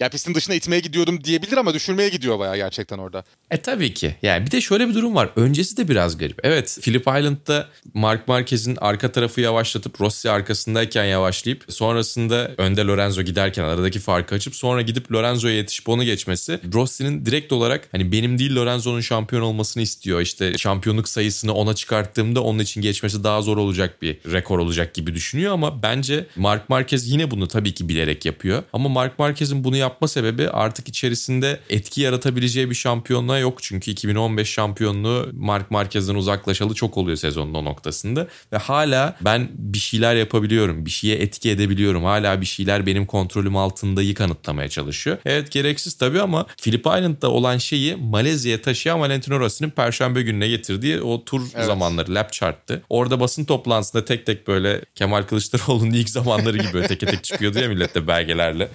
Ya pistin dışına itmeye gidiyordum diyebilir ama düşürmeye gidiyor bayağı gerçekten orada. E tabii ki. Yani bir de şöyle bir durum var. Öncesi de biraz garip. Evet Philip Island'da Mark Marquez'in arka tarafı yavaşlatıp Rossi arkasındayken yavaşlayıp sonrasında önde Lorenzo giderken aradaki farkı açıp sonra gidip Lorenzo'ya yetişip onu geçmesi Rossi'nin direkt olarak hani benim değil Lorenzo'nun şampiyon olmasını istiyor. İşte şampiyonluk sayısını ona çıkarttığımda onun için geçmesi daha zor olacak bir rekor olacak gibi düşünüyor ama bence Mark Marquez yine bunu tabii ki bilerek yapıyor. Ama Mark Marquez'in bunu yapma sebebi artık içerisinde etki yaratabileceği bir şampiyonluğa yok. Çünkü 2015 şampiyonluğu Mark Marquez'den uzaklaşalı çok oluyor sezonun o noktasında. Ve hala ben bir şeyler yapabiliyorum. Bir şeye etki edebiliyorum. Hala bir şeyler benim kontrolüm altındayı kanıtlamaya çalışıyor. Evet gereksiz tabii ama Philip Island'da olan şeyi Malezya'ya taşıyan Valentino Rossi'nin perşembe gününe getirdiği o tur evet. zamanları lap chart'tı. Orada basın toplantısında tek tek böyle Kemal Kılıçdaroğlu'nun ilk zamanları gibi böyle tek tek çıkıyordu ya millette belgelerle.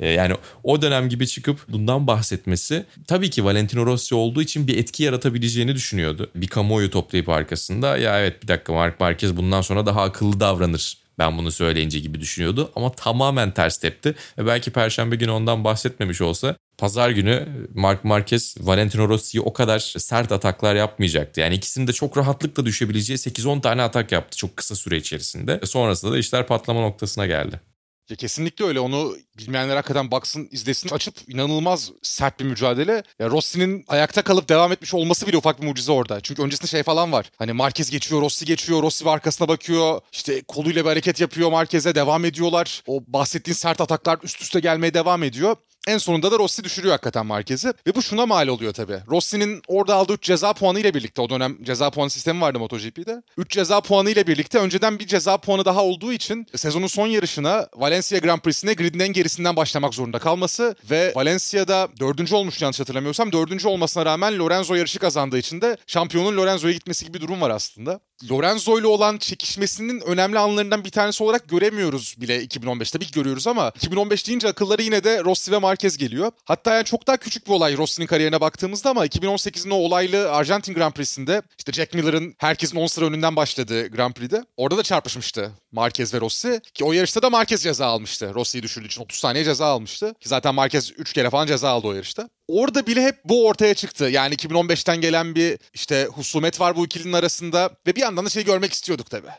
Ee, yani o dönem gibi çıkıp bundan bahsetmesi tabii ki Valentino Rossi olduğu için bir etki yaratabileceğini düşünüyordu. Bir kamuoyu toplayıp arkasında ya evet bir dakika Mark Marquez bundan sonra daha akıllı davranır ben bunu söyleyince gibi düşünüyordu ama tamamen ters tepti. Ve belki perşembe günü ondan bahsetmemiş olsa pazar günü Mark Marquez Valentino Rossi'ye o kadar sert ataklar yapmayacaktı. Yani ikisinin de çok rahatlıkla düşebileceği 8-10 tane atak yaptı çok kısa süre içerisinde. Sonrasında da işler patlama noktasına geldi. Ya kesinlikle öyle. Onu bilmeyenler hakikaten baksın, izlesin. Açıp inanılmaz sert bir mücadele. Ya Rossi'nin ayakta kalıp devam etmiş olması bile ufak bir mucize orada. Çünkü öncesinde şey falan var. Hani Marquez geçiyor, Rossi geçiyor, Rossi bir arkasına bakıyor. İşte koluyla bir hareket yapıyor Marquez'e devam ediyorlar. O bahsettiğin sert ataklar üst üste gelmeye devam ediyor. En sonunda da Rossi düşürüyor hakikaten Marquez'i. Ve bu şuna mal oluyor tabii. Rossi'nin orada aldığı 3 ceza puanı ile birlikte o dönem ceza puanı sistemi vardı MotoGP'de. 3 ceza puanı ile birlikte önceden bir ceza puanı daha olduğu için sezonun son yarışına Valencia Grand Prix'sine gridin en gerisinden başlamak zorunda kalması ve Valencia'da dördüncü olmuş yanlış hatırlamıyorsam. Dördüncü olmasına rağmen Lorenzo yarışı kazandığı için de şampiyonun Lorenzo'ya gitmesi gibi bir durum var aslında. Lorenzo ile olan çekişmesinin önemli anlarından bir tanesi olarak göremiyoruz bile 2015. Tabii ki görüyoruz ama 2015 deyince akılları yine de Rossi ve Marquez geliyor. Hatta yani çok daha küçük bir olay Rossi'nin kariyerine baktığımızda ama 2018'in o olaylı Arjantin Grand Prix'sinde işte Jack Miller'ın herkesin 10 sıra önünden başladığı Grand Prix'de. Orada da çarpışmıştı Marquez ve Rossi. Ki o yarışta da Marquez ceza almıştı. Rossi'yi düşürdüğü için 30 saniye ceza almıştı. Ki zaten Marquez 3 kere falan ceza aldı o yarışta. Orada bile hep bu ortaya çıktı. Yani 2015'ten gelen bir işte husumet var bu ikilinin arasında ve bir yandan da şey görmek istiyorduk tabii.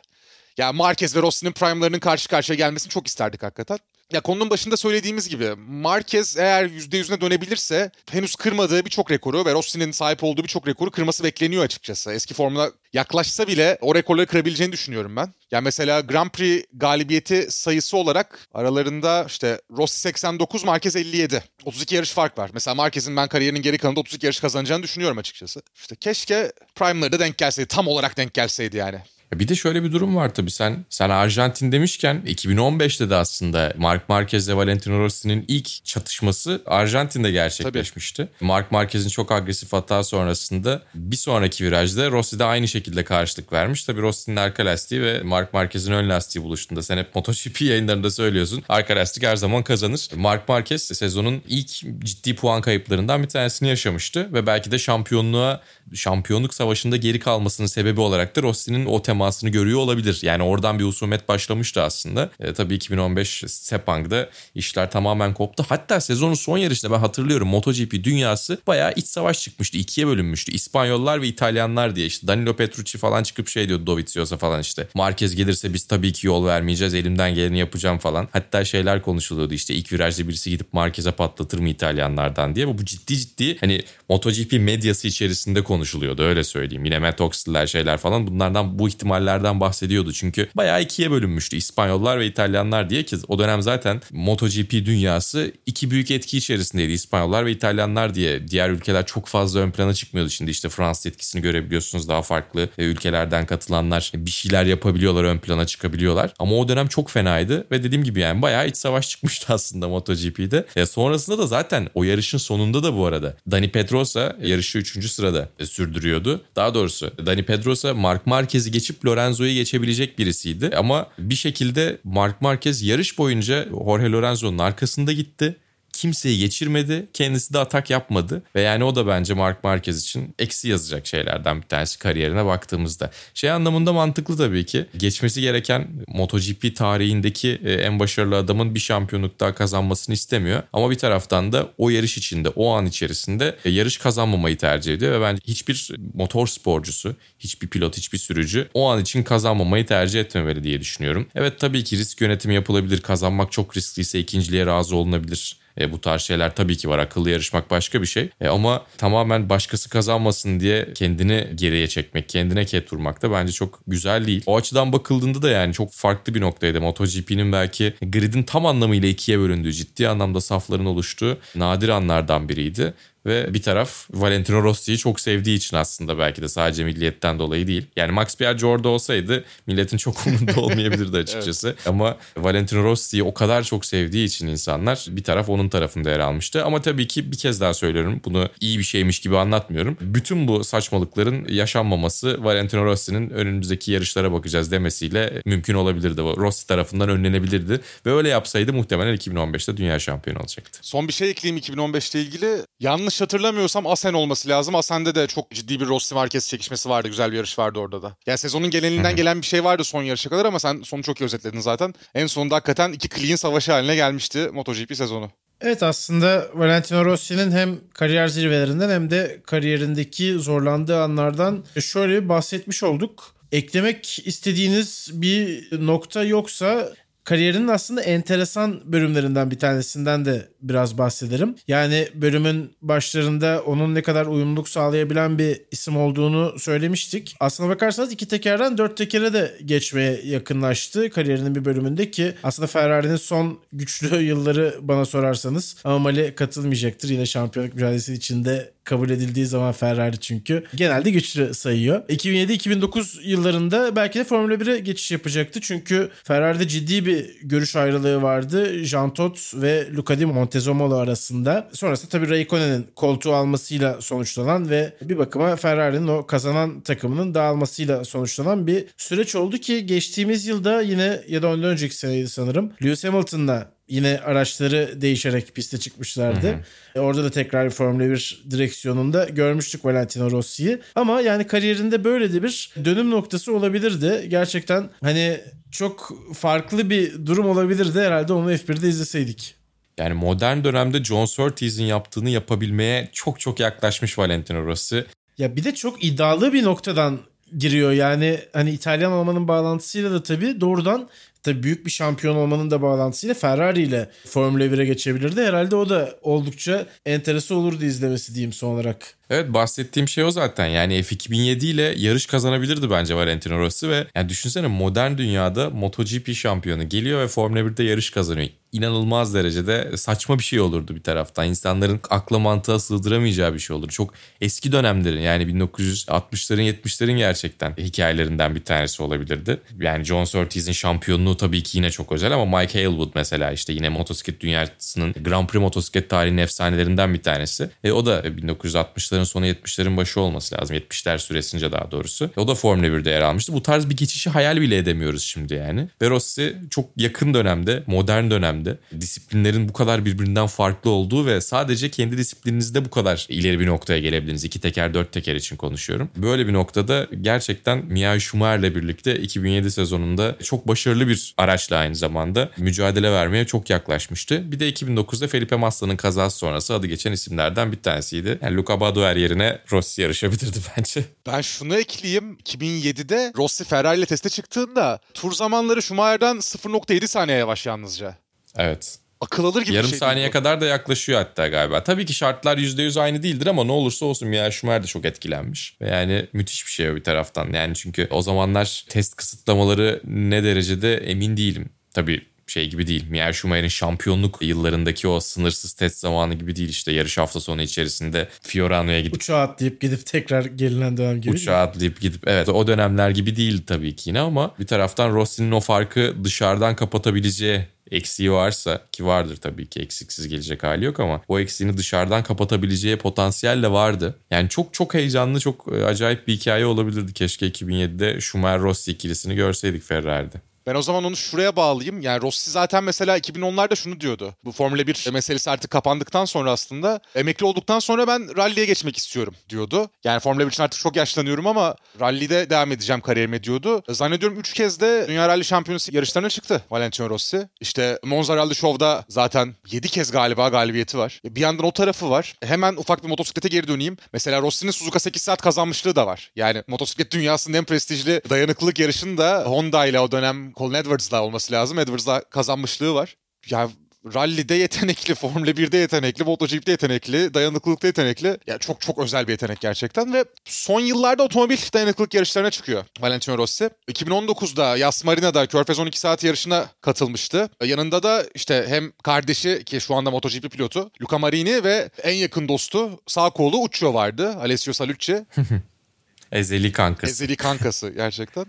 Ya Marquez ve Rossi'nin prime'larının karşı karşıya gelmesini çok isterdik hakikaten. Ya konunun başında söylediğimiz gibi Marquez eğer %100'üne dönebilirse henüz kırmadığı birçok rekoru ve Rossi'nin sahip olduğu birçok rekoru kırması bekleniyor açıkçası. Eski formuna yaklaşsa bile o rekorları kırabileceğini düşünüyorum ben. Yani mesela Grand Prix galibiyeti sayısı olarak aralarında işte Rossi 89, Marquez 57. 32 yarış fark var. Mesela Marquez'in ben kariyerinin geri kalanında 32 yarış kazanacağını düşünüyorum açıkçası. İşte keşke Prime'ları da denk gelseydi. Tam olarak denk gelseydi yani. Bir de şöyle bir durum var tabii sen sen Arjantin demişken 2015'te de aslında Mark Marquez ile Valentino Rossi'nin ilk çatışması Arjantin'de gerçekleşmişti. Tabii. Mark Marquez'in çok agresif hata sonrasında bir sonraki virajda Rossi de aynı şekilde karşılık vermiş. Tabii Rossi'nin arka lastiği ve Mark Marquez'in ön lastiği buluştuğunda sen hep MotoGP yayınlarında söylüyorsun. Arka lastik her zaman kazanır. Mark Marquez sezonun ilk ciddi puan kayıplarından bir tanesini yaşamıştı ve belki de şampiyonluğa şampiyonluk savaşında geri kalmasının sebebi olarak da Rossi'nin o temasını görüyor olabilir. Yani oradan bir husumet başlamıştı aslında. E, tabii 2015 Sepang'da işler tamamen koptu. Hatta sezonun son yarışında ben hatırlıyorum MotoGP dünyası bayağı iç savaş çıkmıştı. ikiye bölünmüştü. İspanyollar ve İtalyanlar diye işte Danilo Petrucci falan çıkıp şey diyordu Dovizioso falan işte. Marquez gelirse biz tabii ki yol vermeyeceğiz. Elimden geleni yapacağım falan. Hatta şeyler konuşuluyordu işte ilk virajda birisi gidip Marquez'e patlatır mı İtalyanlardan diye. Bu ciddi ciddi hani MotoGP medyası içerisinde konuşuluyor konuşuluyordu öyle söyleyeyim. Yine Matt şeyler falan bunlardan bu ihtimallerden bahsediyordu. Çünkü bayağı ikiye bölünmüştü İspanyollar ve İtalyanlar diye ki o dönem zaten MotoGP dünyası iki büyük etki içerisindeydi. İspanyollar ve İtalyanlar diye diğer ülkeler çok fazla ön plana çıkmıyordu. Şimdi işte Fransız etkisini görebiliyorsunuz daha farklı e, ülkelerden katılanlar bir şeyler yapabiliyorlar ön plana çıkabiliyorlar. Ama o dönem çok fenaydı ve dediğim gibi yani bayağı iç savaş çıkmıştı aslında MotoGP'de. E sonrasında da zaten o yarışın sonunda da bu arada Dani Pedrosa yarışı 3. sırada e, sürdürüyordu. Daha doğrusu Dani Pedrosa Mark Marquez'i geçip Lorenzo'yu geçebilecek birisiydi. Ama bir şekilde Mark Marquez yarış boyunca Jorge Lorenzo'nun arkasında gitti kimseyi geçirmedi. Kendisi de atak yapmadı. Ve yani o da bence Mark Marquez için eksi yazacak şeylerden bir tanesi kariyerine baktığımızda. Şey anlamında mantıklı tabii ki. Geçmesi gereken MotoGP tarihindeki e, en başarılı adamın bir şampiyonluk daha kazanmasını istemiyor. Ama bir taraftan da o yarış içinde, o an içerisinde e, yarış kazanmamayı tercih ediyor. Ve bence hiçbir motor sporcusu, hiçbir pilot, hiçbir sürücü o an için kazanmamayı tercih etmemeli diye düşünüyorum. Evet tabii ki risk yönetimi yapılabilir. Kazanmak çok riskliyse ikinciliğe razı olunabilir. E, bu tarz şeyler tabii ki var. Akıllı yarışmak başka bir şey. E, ama tamamen başkası kazanmasın diye kendini geriye çekmek, kendine ket vurmak da bence çok güzel değil. O açıdan bakıldığında da yani çok farklı bir noktaydı. MotoGP'nin belki gridin tam anlamıyla ikiye bölündüğü, ciddi anlamda safların oluştuğu nadir anlardan biriydi. Ve bir taraf Valentino Rossi'yi çok sevdiği için aslında belki de sadece milliyetten dolayı değil. Yani Max Biaggi orada olsaydı milletin çok umurunda olmayabilirdi açıkçası. evet. Ama Valentino Rossi'yi o kadar çok sevdiği için insanlar bir taraf onun tarafında yer almıştı. Ama tabii ki bir kez daha söylüyorum bunu iyi bir şeymiş gibi anlatmıyorum. Bütün bu saçmalıkların yaşanmaması Valentino Rossi'nin önümüzdeki yarışlara bakacağız demesiyle mümkün olabilirdi. Rossi tarafından önlenebilirdi. Ve öyle yapsaydı muhtemelen 2015'te dünya şampiyonu olacaktı. Son bir şey ekleyeyim 2015 ile ilgili. Yanlış yanlış hatırlamıyorsam Asen olması lazım. Asen'de de çok ciddi bir Rossi Marquez çekişmesi vardı. Güzel bir yarış vardı orada da. Yani sezonun genelinden gelen bir şey vardı son yarışa kadar ama sen sonu çok iyi özetledin zaten. En sonunda hakikaten iki clean savaşı haline gelmişti MotoGP sezonu. Evet aslında Valentino Rossi'nin hem kariyer zirvelerinden hem de kariyerindeki zorlandığı anlardan şöyle bahsetmiş olduk. Eklemek istediğiniz bir nokta yoksa kariyerinin aslında enteresan bölümlerinden bir tanesinden de biraz bahsederim. Yani bölümün başlarında onun ne kadar uyumluluk sağlayabilen bir isim olduğunu söylemiştik. Aslına bakarsanız iki tekerden dört tekere de geçmeye yakınlaştı kariyerinin bir bölümünde ki aslında Ferrari'nin son güçlü yılları bana sorarsanız ama Mali katılmayacaktır. Yine şampiyonluk mücadelesi içinde kabul edildiği zaman Ferrari çünkü genelde güçlü sayıyor. 2007-2009 yıllarında belki de Formula 1'e geçiş yapacaktı. Çünkü Ferrari'de ciddi bir görüş ayrılığı vardı. Jean Todt ve Luca Di Montezemolo arasında. Sonrasında tabii Raikkonen'in koltuğu almasıyla sonuçlanan ve bir bakıma Ferrari'nin o kazanan takımının dağılmasıyla sonuçlanan bir süreç oldu ki geçtiğimiz yılda yine ya da ondan önceki seneydi sanırım. Lewis Hamilton'la yine araçları değişerek piste çıkmışlardı. Hı hı. E, orada da tekrar bir Formula 1 direksiyonunda görmüştük Valentino Rossi'yi. Ama yani kariyerinde böyle de bir dönüm noktası olabilirdi. Gerçekten hani çok farklı bir durum olabilirdi herhalde onu F1'de izleseydik. Yani modern dönemde John Surtees'in yaptığını yapabilmeye çok çok yaklaşmış Valentino Rossi. Ya bir de çok iddialı bir noktadan giriyor. Yani hani İtalyan olmanın bağlantısıyla da tabii doğrudan tabii büyük bir şampiyon olmanın da bağlantısıyla Ferrari ile Formula 1'e geçebilirdi. Herhalde o da oldukça enteresan olurdu izlemesi diyeyim son olarak. Evet bahsettiğim şey o zaten. Yani F2007 ile yarış kazanabilirdi bence Valentino Rossi ve yani düşünsene modern dünyada MotoGP şampiyonu geliyor ve Formula 1'de yarış kazanıyor. İnanılmaz derecede saçma bir şey olurdu bir taraftan. İnsanların akla mantığa sığdıramayacağı bir şey olur. Çok eski dönemlerin yani 1960'ların 70'lerin gerçekten hikayelerinden bir tanesi olabilirdi. Yani John Surtees'in şampiyonluğu tabii ki yine çok özel ama Mike Hailwood mesela işte yine motosiklet dünyasının Grand Prix motosiklet tarihinin efsanelerinden bir tanesi. E, o da 1960'ların 60'ların sonu 70'lerin başı olması lazım. 70'ler süresince daha doğrusu. O da Formula 1'de yer almıştı. Bu tarz bir geçişi hayal bile edemiyoruz şimdi yani. Ve Rossi çok yakın dönemde, modern dönemde disiplinlerin bu kadar birbirinden farklı olduğu ve sadece kendi disiplininizde bu kadar ileri bir noktaya gelebildiğiniz. iki teker, dört teker için konuşuyorum. Böyle bir noktada gerçekten Mia Schumacher'le birlikte 2007 sezonunda çok başarılı bir araçla aynı zamanda mücadele vermeye çok yaklaşmıştı. Bir de 2009'da Felipe Massa'nın kazası sonrası adı geçen isimlerden bir tanesiydi. Yani Luca Badoer yerine Rossi yarışabilirdi bence. Ben şunu ekleyeyim. 2007'de Rossi Ferrari ile teste çıktığında tur zamanları Schumacher'dan 0.7 saniye yavaş yalnızca. Evet. Akıl alır gibi Yarım şey saniye bu. kadar da yaklaşıyor hatta galiba. Tabii ki şartlar %100 aynı değildir ama ne olursa olsun Michael Schumacher de çok etkilenmiş. Ve yani müthiş bir şey o bir taraftan. Yani çünkü o zamanlar test kısıtlamaları ne derecede emin değilim. Tabii şey gibi değil. Michael Schumacher'in şampiyonluk yıllarındaki o sınırsız test zamanı gibi değil işte yarış hafta sonu içerisinde Fiorano'ya gidip uçağa atlayıp gidip tekrar gelinen dönem gibi. Uçağa atlayıp gidip evet o dönemler gibi değil tabii ki yine ama bir taraftan Rossi'nin o farkı dışarıdan kapatabileceği eksiği varsa ki vardır tabii ki eksiksiz gelecek hali yok ama o eksiğini dışarıdan kapatabileceği potansiyel de vardı. Yani çok çok heyecanlı çok e, acayip bir hikaye olabilirdi keşke 2007'de Schumacher Rossi ikilisini görseydik Ferrari'de. Ben o zaman onu şuraya bağlayayım. Yani Rossi zaten mesela 2010'larda şunu diyordu. Bu Formula 1 meselesi artık kapandıktan sonra aslında emekli olduktan sonra ben rally'e geçmek istiyorum diyordu. Yani Formula 1 için artık çok yaşlanıyorum ama rally'de devam edeceğim kariyerime diyordu. Zannediyorum 3 kez de Dünya Rally Şampiyonası yarışlarına çıktı Valentino Rossi. İşte Monza Rally Show'da zaten 7 kez galiba galibiyeti var. Bir yandan o tarafı var. Hemen ufak bir motosiklete geri döneyim. Mesela Rossi'nin Suzuka 8 saat kazanmışlığı da var. Yani motosiklet dünyasının en prestijli dayanıklılık yarışında Honda ile o dönem Colin Edwards'la olması lazım. Edwards'la kazanmışlığı var. Ya rally'de yetenekli, Formula 1'de yetenekli, MotoGP'de yetenekli, dayanıklılıkta yetenekli. Ya çok çok özel bir yetenek gerçekten ve son yıllarda otomobil dayanıklılık yarışlarına çıkıyor Valentino Rossi. 2019'da Yas Marina'da Körfez 12 saat yarışına katılmıştı. Yanında da işte hem kardeşi ki şu anda MotoGP pilotu Luca Marini ve en yakın dostu sağ kolu Uccio vardı. Alessio Salucci. Ezeli kankası. Ezeli kankası gerçekten.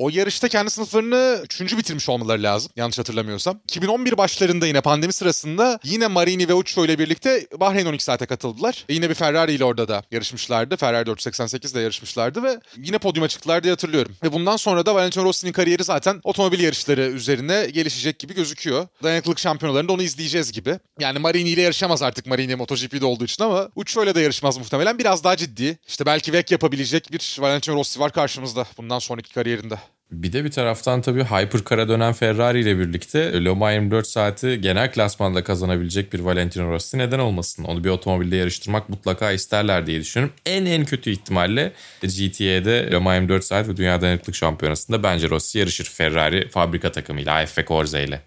O yarışta kendi sınıflarını üçüncü bitirmiş olmaları lazım yanlış hatırlamıyorsam. 2011 başlarında yine pandemi sırasında yine Marini ve Uccio ile birlikte Bahreyn 12 saate katıldılar. E yine bir Ferrari ile orada da yarışmışlardı. Ferrari 488 ile yarışmışlardı ve yine podyuma çıktılar diye hatırlıyorum. Ve bundan sonra da Valentino Rossi'nin kariyeri zaten otomobil yarışları üzerine gelişecek gibi gözüküyor. Dayanıklılık şampiyonalarında onu izleyeceğiz gibi. Yani Marini ile yarışamaz artık Marini MotoGP'de olduğu için ama Uccio ile de yarışmaz muhtemelen. Biraz daha ciddi. İşte belki VEC yapabilecek bir Valentino Rossi var karşımızda bundan sonraki kariyerinde. Bir de bir taraftan tabii Hypercar'a dönen Ferrari ile birlikte Le Mans 24 saati genel klasmanda kazanabilecek bir Valentino Rossi neden olmasın? Onu bir otomobilde yarıştırmak mutlaka isterler diye düşünüyorum. En en kötü ihtimalle GTA'de Le Mans 24 saat ve Dünya Dayanıklık Şampiyonası'nda bence Rossi yarışır Ferrari fabrika takımıyla AF Corse ile.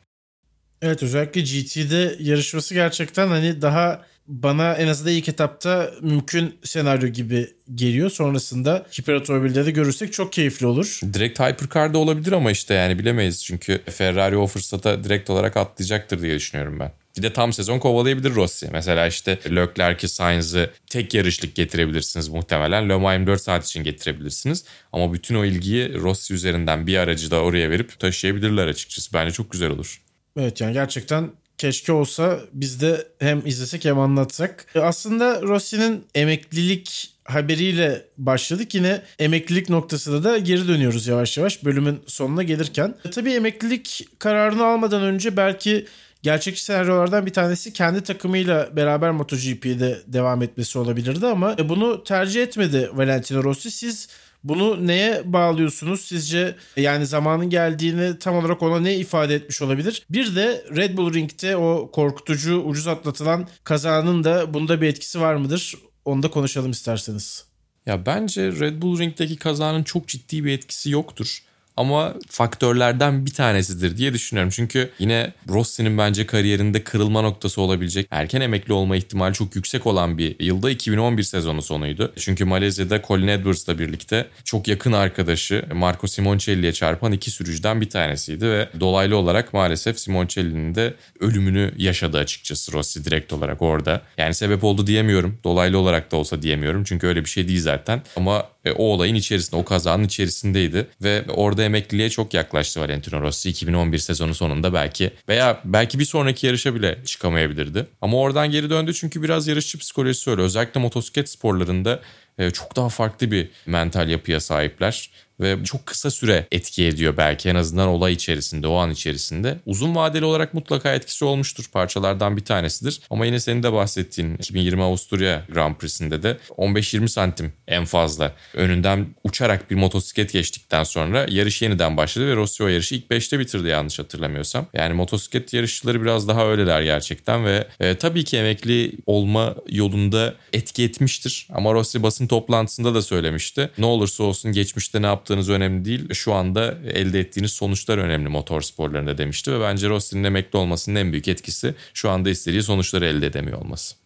Evet özellikle GT'de yarışması gerçekten hani daha bana en azından ilk etapta mümkün senaryo gibi geliyor. Sonrasında hiper otomobilde de görürsek çok keyifli olur. Direkt Hypercar'da olabilir ama işte yani bilemeyiz. Çünkü Ferrari o fırsata direkt olarak atlayacaktır diye düşünüyorum ben. Bir de tam sezon kovalayabilir Rossi. Mesela işte Leclerc'i, Sainz'ı tek yarışlık getirebilirsiniz muhtemelen. Le Mans 24 saat için getirebilirsiniz. Ama bütün o ilgiyi Rossi üzerinden bir aracı da oraya verip taşıyabilirler açıkçası. Bence çok güzel olur. Evet yani gerçekten keşke olsa biz de hem izlesek hem anlatsak. E, aslında Rossi'nin emeklilik haberiyle başladık. Yine emeklilik noktasında da geri dönüyoruz yavaş yavaş bölümün sonuna gelirken. E, tabii emeklilik kararını almadan önce belki gerçekçi senaryolardan bir tanesi kendi takımıyla beraber MotoGP'de devam etmesi olabilirdi ama e, bunu tercih etmedi Valentino Rossi. Siz bunu neye bağlıyorsunuz? Sizce yani zamanın geldiğini tam olarak ona ne ifade etmiş olabilir? Bir de Red Bull Ring'de o korkutucu ucuz atlatılan kazanın da bunda bir etkisi var mıdır? Onu da konuşalım isterseniz. Ya bence Red Bull Ring'deki kazanın çok ciddi bir etkisi yoktur ama faktörlerden bir tanesidir diye düşünüyorum. Çünkü yine Rossi'nin bence kariyerinde kırılma noktası olabilecek erken emekli olma ihtimali çok yüksek olan bir yılda 2011 sezonu sonuydu. Çünkü Malezya'da Colin Edwards'la birlikte çok yakın arkadaşı Marco Simoncelli'ye çarpan iki sürücüden bir tanesiydi ve dolaylı olarak maalesef Simoncelli'nin de ölümünü yaşadı açıkçası Rossi direkt olarak orada. Yani sebep oldu diyemiyorum. Dolaylı olarak da olsa diyemiyorum. Çünkü öyle bir şey değil zaten. Ama o olayın içerisinde, o kazanın içerisindeydi ve orada emekliliğe çok yaklaştı Valentino Rossi 2011 sezonu sonunda belki veya belki bir sonraki yarışa bile çıkamayabilirdi. Ama oradan geri döndü çünkü biraz yarışçı psikolojisi öyle. Özellikle motosiklet sporlarında e, çok daha farklı bir mental yapıya sahipler ve çok kısa süre etki ediyor belki en azından olay içerisinde, o an içerisinde. Uzun vadeli olarak mutlaka etkisi olmuştur. Parçalardan bir tanesidir. Ama yine senin de bahsettiğin 2020 Avusturya Grand Prix'sinde de 15-20 santim en fazla önünden uçarak bir motosiklet geçtikten sonra yarış yeniden başladı ve Rossi o yarışı ilk 5'te bitirdi yanlış hatırlamıyorsam. Yani motosiklet yarışçıları biraz daha öyleler gerçekten ve e, tabii ki emekli olma yolunda etki etmiştir. Ama Rossi basın toplantısında da söylemişti. Ne olursa olsun geçmişte ne yaptı yaptığınız önemli değil. Şu anda elde ettiğiniz sonuçlar önemli motor sporlarında demişti ve bence Rossi'nin emekli olmasının en büyük etkisi şu anda istediği sonuçları elde edemiyor olması.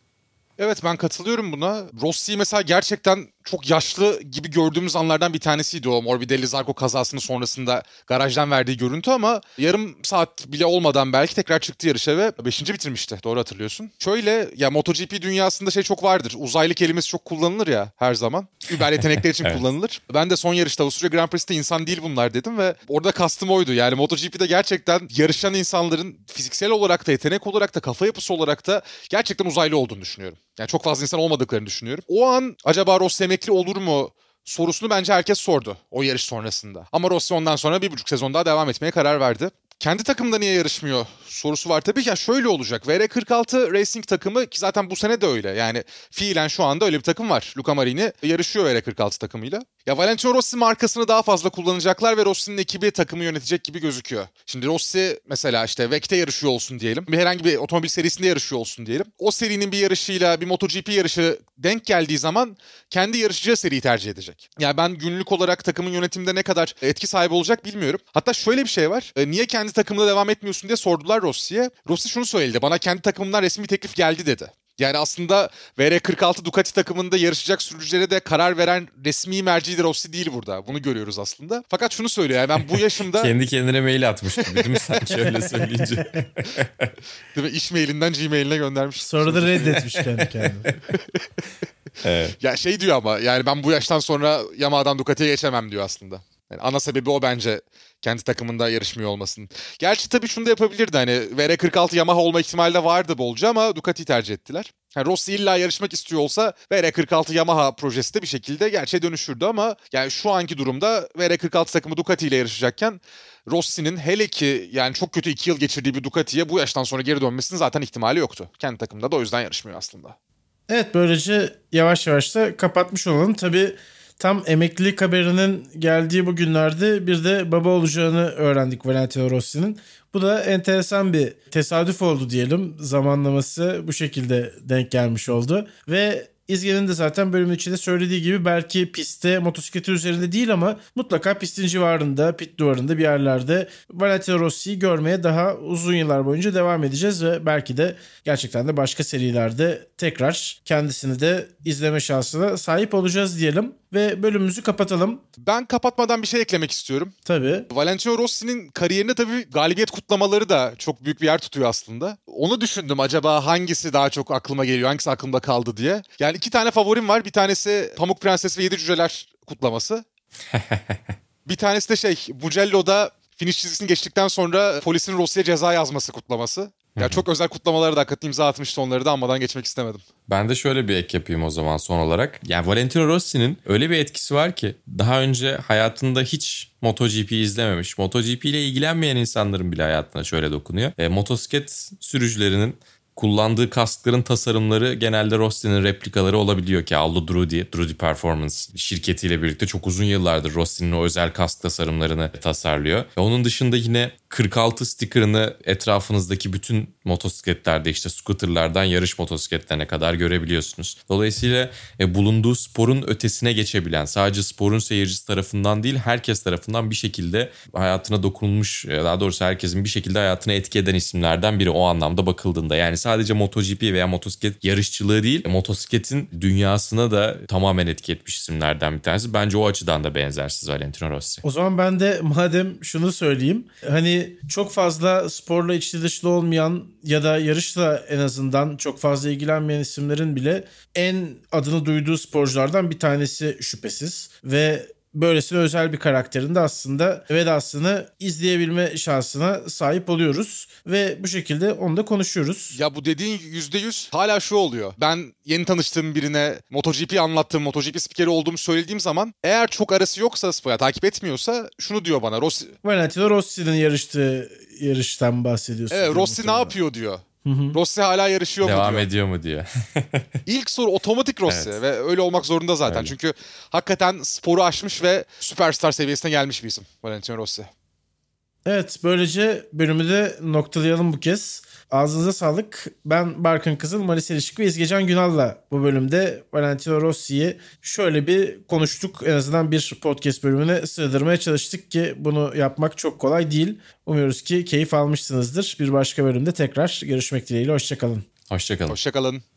Evet ben katılıyorum buna. Rossi mesela gerçekten çok yaşlı gibi gördüğümüz anlardan bir tanesiydi o Morbidelli Zarco kazasının sonrasında garajdan verdiği görüntü ama yarım saat bile olmadan belki tekrar çıktı yarışa ve 5. bitirmişti. Doğru hatırlıyorsun. Şöyle ya MotoGP dünyasında şey çok vardır. Uzaylı kelimesi çok kullanılır ya her zaman. Über yetenekler için evet. kullanılır. Ben de son yarışta Avusturya Grand Prix'te insan değil bunlar dedim ve orada kastım oydu. Yani MotoGP'de gerçekten yarışan insanların fiziksel olarak da yetenek olarak da kafa yapısı olarak da gerçekten uzaylı olduğunu düşünüyorum. Yani çok fazla insan olmadıklarını düşünüyorum. O an acaba Rossi emekli olur mu sorusunu bence herkes sordu o yarış sonrasında. Ama Rossi ondan sonra bir buçuk sezon daha devam etmeye karar verdi. Kendi takımda niye yarışmıyor sorusu var tabii ki. Ya şöyle olacak. VR46 Racing takımı ki zaten bu sene de öyle. Yani fiilen şu anda öyle bir takım var. Luca Marini yarışıyor VR46 takımıyla. Ya Valentino Rossi markasını daha fazla kullanacaklar ve Rossi'nin ekibi takımı yönetecek gibi gözüküyor. Şimdi Rossi mesela işte VEC'te yarışıyor olsun diyelim. Bir herhangi bir otomobil serisinde yarışıyor olsun diyelim. O serinin bir yarışıyla bir MotoGP yarışı denk geldiği zaman kendi yarışacağı seriyi tercih edecek. Yani ben günlük olarak takımın yönetiminde ne kadar etki sahibi olacak bilmiyorum. Hatta şöyle bir şey var. E, niye kendi takımında devam etmiyorsun diye sordular Rossi'ye. Rossi şunu söyledi. Bana kendi takımımdan resmi bir teklif geldi dedi. Yani aslında VR46 Ducati takımında yarışacak sürücülere de karar veren resmi merci de Rossi değil burada. Bunu görüyoruz aslında. Fakat şunu söylüyor yani ben bu yaşımda... Kendi kendine mail atmış gibi değil mi sanki öyle söyleyince? değil mi? İş mailinden Gmail'ine göndermiş. Sonra da reddetmiş kendi kendine. evet. Ya şey diyor ama yani ben bu yaştan sonra Yamaha'dan Ducati'ye geçemem diyor aslında. Yani ana sebebi o bence kendi takımında yarışmıyor olmasının. Gerçi tabii şunu da yapabilirdi hani VR46 Yamaha olma ihtimali de vardı bolca ama Ducati tercih ettiler. Yani Rossi illa yarışmak istiyor olsa VR46 Yamaha projesi de bir şekilde gerçeğe dönüşürdü ama yani şu anki durumda VR46 takımı Ducati ile yarışacakken Rossi'nin hele ki yani çok kötü iki yıl geçirdiği bir Ducati'ye bu yaştan sonra geri dönmesinin zaten ihtimali yoktu. Kendi takımda da o yüzden yarışmıyor aslında. Evet böylece yavaş yavaş da kapatmış olalım. Tabii tam emeklilik haberinin geldiği bu günlerde bir de baba olacağını öğrendik Valentino Rossi'nin. Bu da enteresan bir tesadüf oldu diyelim. Zamanlaması bu şekilde denk gelmiş oldu. Ve İzge'nin de zaten bölümün içinde söylediği gibi belki pistte motosikleti üzerinde değil ama mutlaka pistin civarında, pit duvarında bir yerlerde Valentino Rossi'yi görmeye daha uzun yıllar boyunca devam edeceğiz ve belki de gerçekten de başka serilerde tekrar kendisini de izleme şansına sahip olacağız diyelim ve bölümümüzü kapatalım. Ben kapatmadan bir şey eklemek istiyorum. Tabii. Valentino Rossi'nin kariyerinde tabii galibiyet kutlamaları da çok büyük bir yer tutuyor aslında. Onu düşündüm acaba hangisi daha çok aklıma geliyor, hangisi aklımda kaldı diye. Yani iki tane favorim var. Bir tanesi Pamuk Prenses ve Yedi Cüceler kutlaması. bir tanesi de şey Mugello'da finish çizgisini geçtikten sonra polisin Rossi'ye ceza yazması kutlaması. Ya çok özel kutlamalara da hakikaten imza atmıştı onları da anmadan geçmek istemedim. Ben de şöyle bir ek yapayım o zaman son olarak. Yani Valentino Rossi'nin öyle bir etkisi var ki daha önce hayatında hiç MotoGP izlememiş, MotoGP ile ilgilenmeyen insanların bile hayatına şöyle dokunuyor. E, motosiklet sürücülerinin kullandığı kaskların tasarımları genelde Rossi'nin replikaları olabiliyor ki Aldo Drudi, Drudi Performance şirketiyle birlikte çok uzun yıllardır Rossi'nin o özel kask tasarımlarını tasarlıyor. Ve onun dışında yine 46 sticker'ını etrafınızdaki bütün motosikletlerde işte scooterlardan yarış motosikletlerine kadar görebiliyorsunuz. Dolayısıyla e, bulunduğu sporun ötesine geçebilen sadece sporun seyircisi tarafından değil herkes tarafından bir şekilde hayatına dokunulmuş daha doğrusu herkesin bir şekilde hayatına etki eden isimlerden biri o anlamda bakıldığında. Yani sadece MotoGP veya motosiklet yarışçılığı değil motosikletin dünyasına da tamamen etki etmiş isimlerden bir tanesi. Bence o açıdan da benzersiz Valentino Rossi. O zaman ben de madem şunu söyleyeyim. Hani çok fazla sporla içli dışlı olmayan ya da yarışla en azından çok fazla ilgilenmeyen isimlerin bile en adını duyduğu sporculardan bir tanesi şüphesiz. Ve böylesine özel bir karakterin de aslında vedasını izleyebilme şansına sahip oluyoruz. Ve bu şekilde onu da konuşuyoruz. Ya bu dediğin %100 hala şu oluyor. Ben yeni tanıştığım birine MotoGP anlattığım, MotoGP spikeri olduğumu söylediğim zaman eğer çok arası yoksa spora takip etmiyorsa şunu diyor bana. Rossi... Valentino Rossi'nin yarıştığı yarıştan bahsediyorsun. Evet Rossi ne yapıyor diyor. Rossi hala yarışıyor Devam mu diyor. ediyor mu diyor. İlk soru otomatik Rossi Evet. ve öyle olmak zorunda zaten. Öyle. Çünkü hakikaten sporu aşmış ve süperstar seviyesine gelmiş bir isim Valentino Rossi. Evet böylece bölümü de noktalayalım bu kez. Ağzınıza sağlık. Ben Barkın Kızıl, Malis Erişik ve İzgecan Günal'la bu bölümde Valentino Rossi'yi şöyle bir konuştuk. En azından bir podcast bölümüne sığdırmaya çalıştık ki bunu yapmak çok kolay değil. Umuyoruz ki keyif almışsınızdır. Bir başka bölümde tekrar görüşmek dileğiyle. Hoşçakalın. Hoşçakalın. Hoşçakalın.